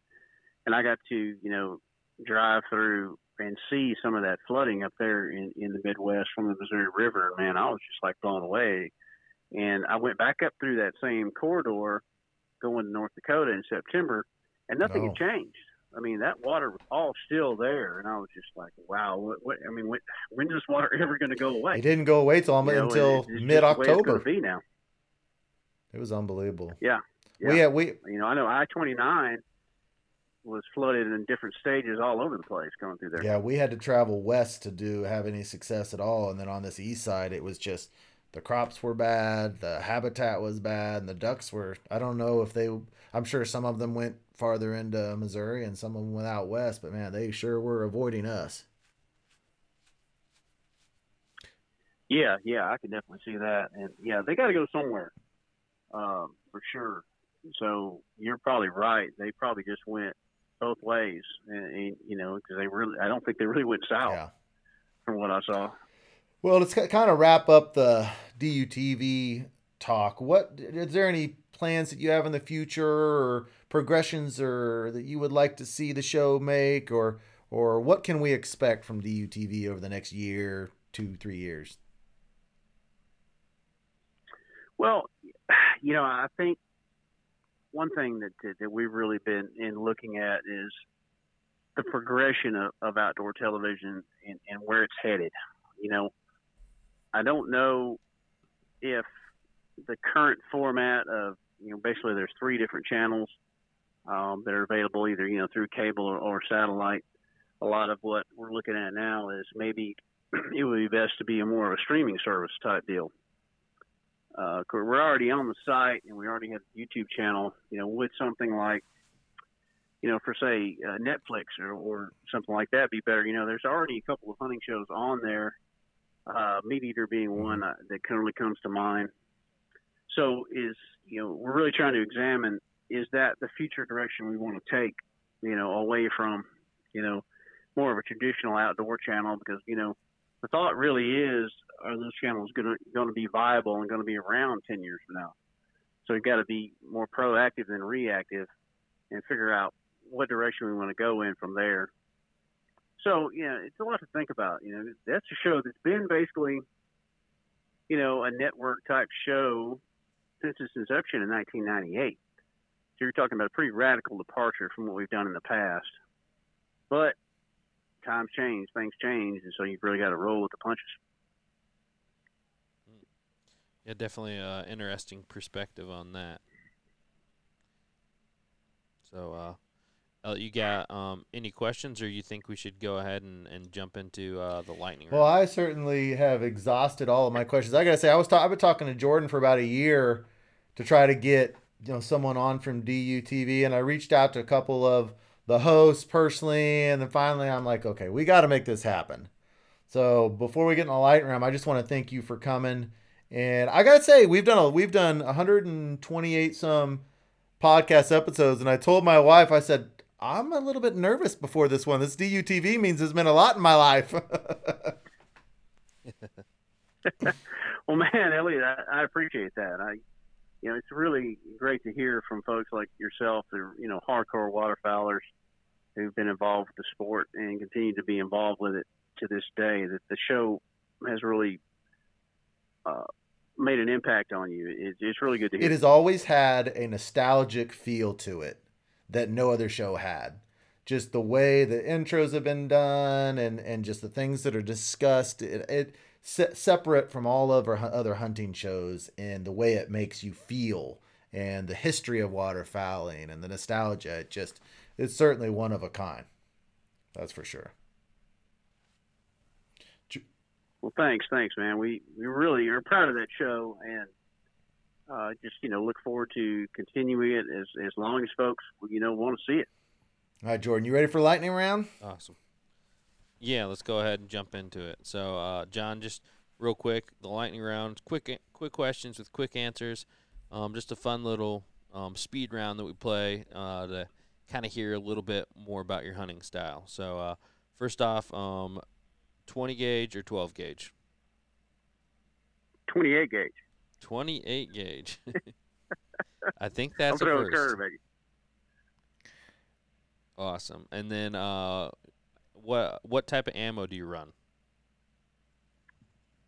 and I got to, you know, drive through and see some of that flooding up there in, in the Midwest from the Missouri River. Man, I was just like blown away. And I went back up through that same corridor going to North Dakota in September, and nothing oh. had changed. I mean, that water was all still there, and I was just like, "Wow! What? what I mean, when, when is water ever going to go away?" It didn't go away till, you know, until mid October. Be now. It was unbelievable. Yeah, yeah. We, we, you know, I know I twenty nine was flooded in different stages all over the place going through there. Yeah, we had to travel west to do have any success at all, and then on this east side, it was just the crops were bad, the habitat was bad, and the ducks were. I don't know if they. I'm sure some of them went farther into Missouri and some of them went out west, but man, they sure were avoiding us. Yeah, yeah, I can definitely see that, and yeah, they got to go somewhere, um, for sure. So you're probably right. They probably just went both ways, and, and you know, because they really, I don't think they really went south yeah. from what I saw. Well, let's kind of wrap up the DUTV talk. What is there any plans that you have in the future, or progressions, or that you would like to see the show make, or or what can we expect from DUTV over the next year, two, three years? Well, you know, I think one thing that that we've really been in looking at is the progression of, of outdoor television and, and where it's headed. You know, I don't know if the current format of you know basically there's three different channels um, that are available either you know through cable or, or satellite. A lot of what we're looking at now is maybe it would be best to be a more of a streaming service type deal. Uh, we're already on the site and we already have a YouTube channel. You know, with something like, you know, for say uh, Netflix or, or something like that, be better. You know, there's already a couple of hunting shows on there. Uh, Meat Eater being one uh, that currently comes to mind. So is you know we're really trying to examine is that the future direction we want to take? You know, away from you know more of a traditional outdoor channel because you know the thought really is are those channels going to be viable and going to be around 10 years from now? So we've got to be more proactive than reactive and figure out what direction we want to go in from there. So yeah it's a lot to think about you know. That's a show that's been basically you know a network type show since its inception in 1998 so you're talking about a pretty radical departure from what we've done in the past. But times change, things change, and so you've really got to roll with the punches. Yeah, definitely an interesting perspective on that. So, uh, you got um, any questions, or you think we should go ahead and, and jump into uh, the lightning Well, I certainly have exhausted all of my questions. I gotta say, I was ta- I've been talking to Jordan for about a year to try to get you know someone on from DUTV, and I reached out to a couple of the host personally, and then finally I'm like, okay, we got to make this happen. So before we get in the light room, I just want to thank you for coming. And I gotta say, we've done a, we've done 128 some podcast episodes, and I told my wife, I said, I'm a little bit nervous before this one. This DUTV means it's been a lot in my life. well, man, Elliot, I, I appreciate that. I you know, it's really great to hear from folks like yourself, are, you know, hardcore waterfowlers who've been involved with the sport and continue to be involved with it to this day. That the show has really uh, made an impact on you. It, it's really good to hear. It has always had a nostalgic feel to it that no other show had. Just the way the intros have been done and, and just the things that are discussed. It, it se- separate from all of our other hunting shows and the way it makes you feel and the history of waterfowling and the nostalgia. It just it's certainly one of a kind. That's for sure. Well, thanks, thanks, man. We we really are proud of that show, and uh, just you know look forward to continuing it as as long as folks you know want to see it. All right, Jordan, you ready for lightning round? Awesome. Yeah, let's go ahead and jump into it. So, uh, John, just real quick, the lightning round, quick, quick questions with quick answers. Um, just a fun little um, speed round that we play uh, to kind of hear a little bit more about your hunting style. So, uh, first off, um, 20 gauge or 12 gauge? 28 gauge. 28 gauge. I think that's I'm a first. Curve, awesome. And then uh, what what type of ammo do you run?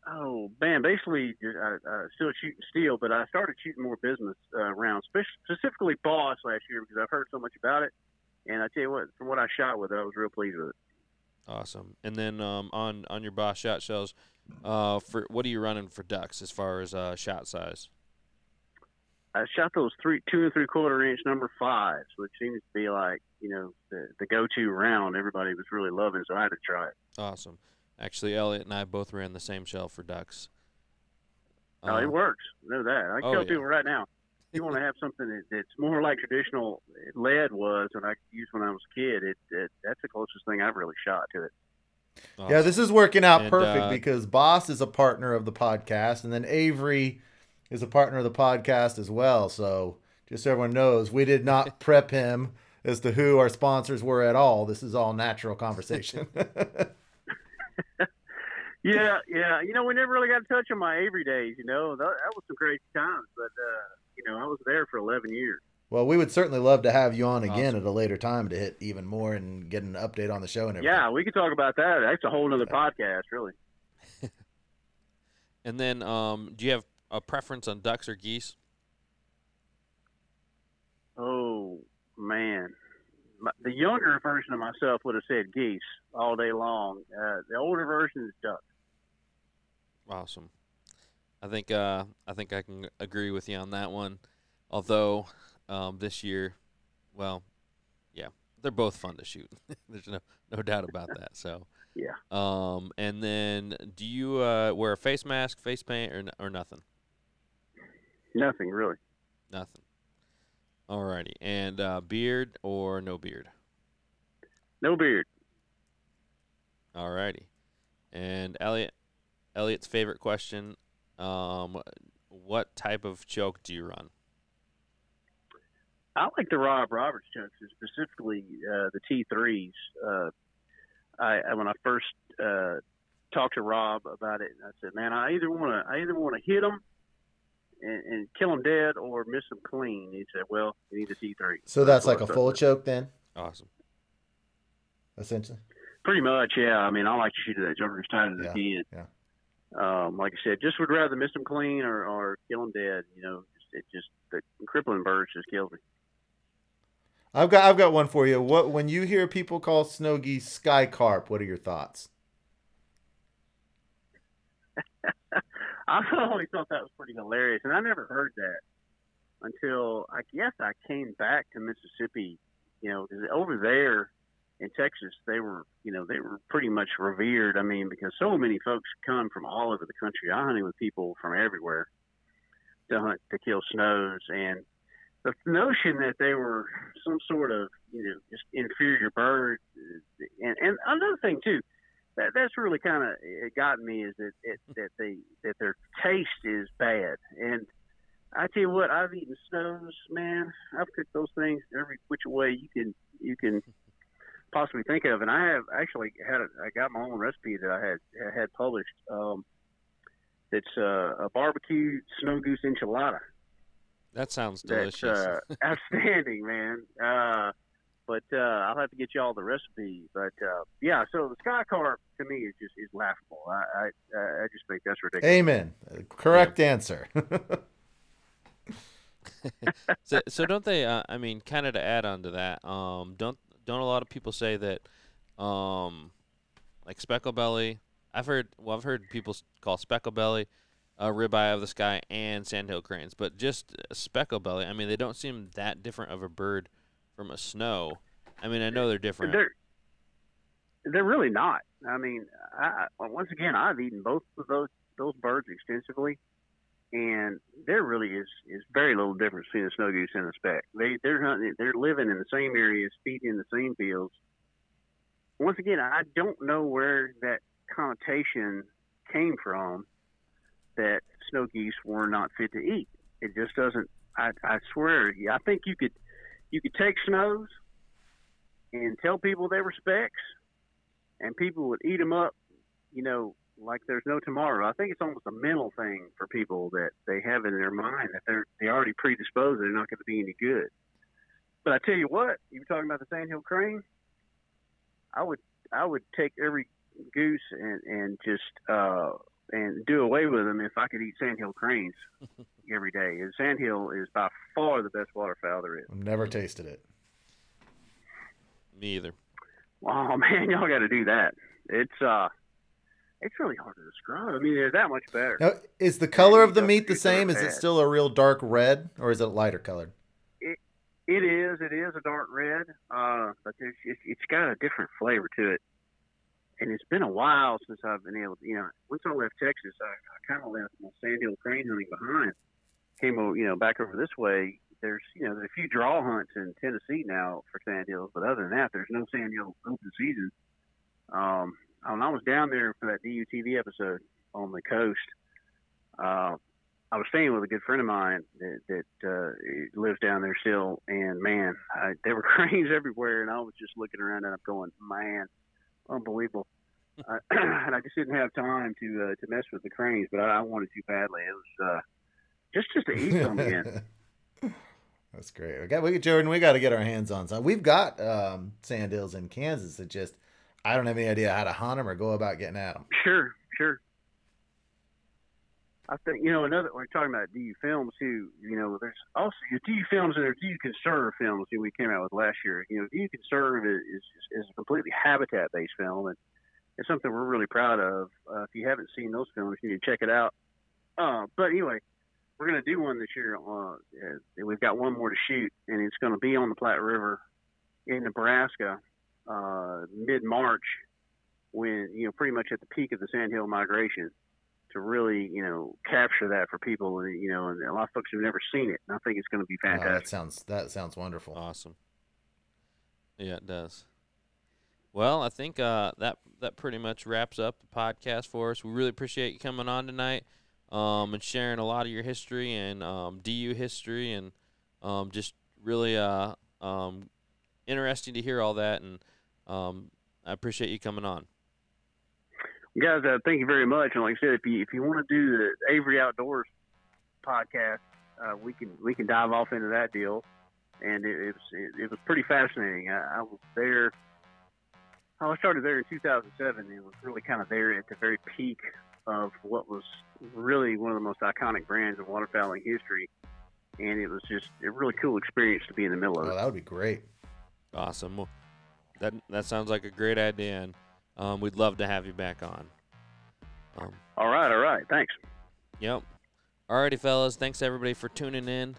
Oh man, basically I, I still shooting steel, but I started shooting more bismuth uh, rounds, specifically Boss last year because I've heard so much about it. And I tell you what, from what I shot with it, I was real pleased with it. Awesome. And then um, on on your Boss shot shells, uh, for what are you running for ducks as far as uh, shot size? I shot those three, two and three quarter inch number fives, which seems to be like you know the the go to round. Everybody was really loving, so I had to try it. Awesome. Actually, Elliot and I both ran the same shell for ducks. Oh, it um, works. I know that. I can oh, tell yeah. people right now. You want to have something that, that's more like traditional lead was, and I used when I was a kid, it, it that's the closest thing I've really shot to it. Awesome. Yeah, this is working out and, perfect uh, because Boss is a partner of the podcast, and then Avery is a partner of the podcast as well. So just so everyone knows, we did not prep him as to who our sponsors were at all. This is all natural conversation. yeah, yeah. You know, we never really got to touch on my Avery days. You know, that, that was some crazy times, but uh, you know, I was there for 11 years. Well, we would certainly love to have you on again awesome. at a later time to hit even more and get an update on the show and everything. Yeah, we could talk about that. That's a whole other yeah. podcast, really. and then, um, do you have a preference on ducks or geese? Oh man, the younger version of myself would have said geese all day long. Uh, the older version is duck. Awesome. I think uh, I think I can agree with you on that one. Although um, this year, well, yeah, they're both fun to shoot. There's no no doubt about that. So Yeah. Um, and then do you uh, wear a face mask, face paint, or or nothing? Nothing really. Nothing. Alrighty. And uh, beard or no beard? No beard. Alrighty. And Elliot, Elliot's favorite question: um, What type of choke do you run? I like the Rob Roberts chokes, specifically uh, the T3s. Uh, I, I when I first uh, talked to Rob about it, I said, "Man, I either want to I either want to hit them and, and kill them dead or miss them clean." He said, "Well, you need a T3." So that's like a full thought. choke then, Awesome. essentially. Pretty much, yeah. I mean, I like to shoot that joker as tight as Yeah, I can. yeah. Um, like I said, just would rather miss them clean or, or kill them dead. You know, just, it just the crippling birds just kills me. I've got I've got one for you. What when you hear people call snow geese sky carp, what are your thoughts? I always thought that was pretty hilarious, and I never heard that until I guess I came back to Mississippi. You know, 'cause over there in Texas, they were, you know, they were pretty much revered. I mean, because so many folks come from all over the country. I hunted with people from everywhere to hunt to kill snows, and the notion that they were some sort of, you know, just inferior bird, and and another thing too that that's really kind of it got me is that it, that they that their taste is bad and I tell you what I've eaten snows man I've cooked those things every which way you can you can possibly think of and I have actually had a, I got my own recipe that I had had published um, it's uh, a barbecue snow goose enchilada That sounds that's delicious. uh, outstanding, man. Uh, but uh, I'll have to get you all the recipe. But uh, yeah, so the sky carp to me is just is laughable. I I, I just think that's ridiculous. Amen. Correct answer. so, so don't they? Uh, I mean, kind of to add on to that, um, don't don't a lot of people say that, um, like speckle belly? I've heard. Well, I've heard people call speckle belly, uh, ribeye of the sky, and sandhill cranes, but just speckle belly. I mean, they don't seem that different of a bird from a snow. I mean, I know they're different. They're they're really not. I mean, I, once again, I've eaten both of those those birds extensively, and there really is is very little difference between a snow goose and a speck. They they're hunting, they're living in the same areas, feeding in the same fields. Once again, I don't know where that connotation came from that snow geese were not fit to eat. It just doesn't. I, I swear, I think you could you could take snows and tell people they were specks, and people would eat them up, you know, like there's no tomorrow. I think it's almost a mental thing for people that they have in their mind that they're they already predisposed they're not going to be any good. But I tell you what, you were talking about the sandhill crane. I would I would take every goose and and just uh and do away with them if I could eat sandhill cranes every day. And sandhill is by far the best waterfowl there is. I've never tasted it. Me either. Oh man, y'all got to do that. It's uh, it's really hard to describe. I mean, they're that much better. Now, is the color of the meat the same? Is it still a real dark red, or is it lighter colored? It, It is. It is a dark red. Uh, but it's, it's got a different flavor to it. And it's been a while since I've been able. to, You know, once I left Texas, I, I kind of left my sandhill crane hunting behind. Came over, you know, back over this way. There's, you know, there's a few draw hunts in Tennessee now for sandhills, but other than that, there's no sandhill open season. Um, when I was down there for that DUTV episode on the coast, uh, I was staying with a good friend of mine that, that uh, lives down there still, and man, I, there were cranes everywhere, and I was just looking around and I'm going, man, unbelievable. uh, and I just didn't have time to uh, to mess with the cranes, but I, I wanted to badly. It was uh, just just to eat some again. That's great. We got, we, Jordan, we got to get our hands on some. We've got um, sandhills in Kansas that just, I don't have any idea how to hunt them or go about getting at them. Sure, sure. I think you know another. We're talking about DU films too. You know, there's also your DU films and there's DU conserve films that we came out with last year. You know, DU conserve is is, is a completely habitat based film, and it's something we're really proud of. Uh, if you haven't seen those films, you need to check it out. Uh, but anyway, we're going to do one this year. Uh, we've got one more to shoot, and it's going to be on the Platte River in Nebraska, uh, mid March, when you know pretty much at the peak of the sandhill migration, to really you know capture that for people, and you know, and a lot of folks have never seen it. And I think it's going to be Oh, that sounds that sounds wonderful. Awesome. Yeah, it does. Well, I think uh, that that pretty much wraps up the podcast for us. We really appreciate you coming on tonight um, and sharing a lot of your history and um, DU history and um, just really uh, um, interesting to hear all that. And um, I appreciate you coming on. Guys, uh, thank you very much. And like I said, if you if you want to do the Avery Outdoors podcast, uh, we can we can dive off into that deal. And it, it was it, it was pretty fascinating. I, I was there. I started there in 2007 and was really kind of there at the very peak of what was really one of the most iconic brands of waterfowling history. And it was just a really cool experience to be in the middle of Oh, it. that would be great. Awesome. Well, that that sounds like a great idea, and um, we'd love to have you back on. Um, All right, all right. Thanks. Yep. Alrighty, fellas. Thanks everybody for tuning in.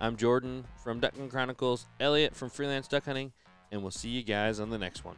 I'm Jordan from Duck Hunt Chronicles, Elliot from Freelance Duck Hunting, and we'll see you guys on the next one.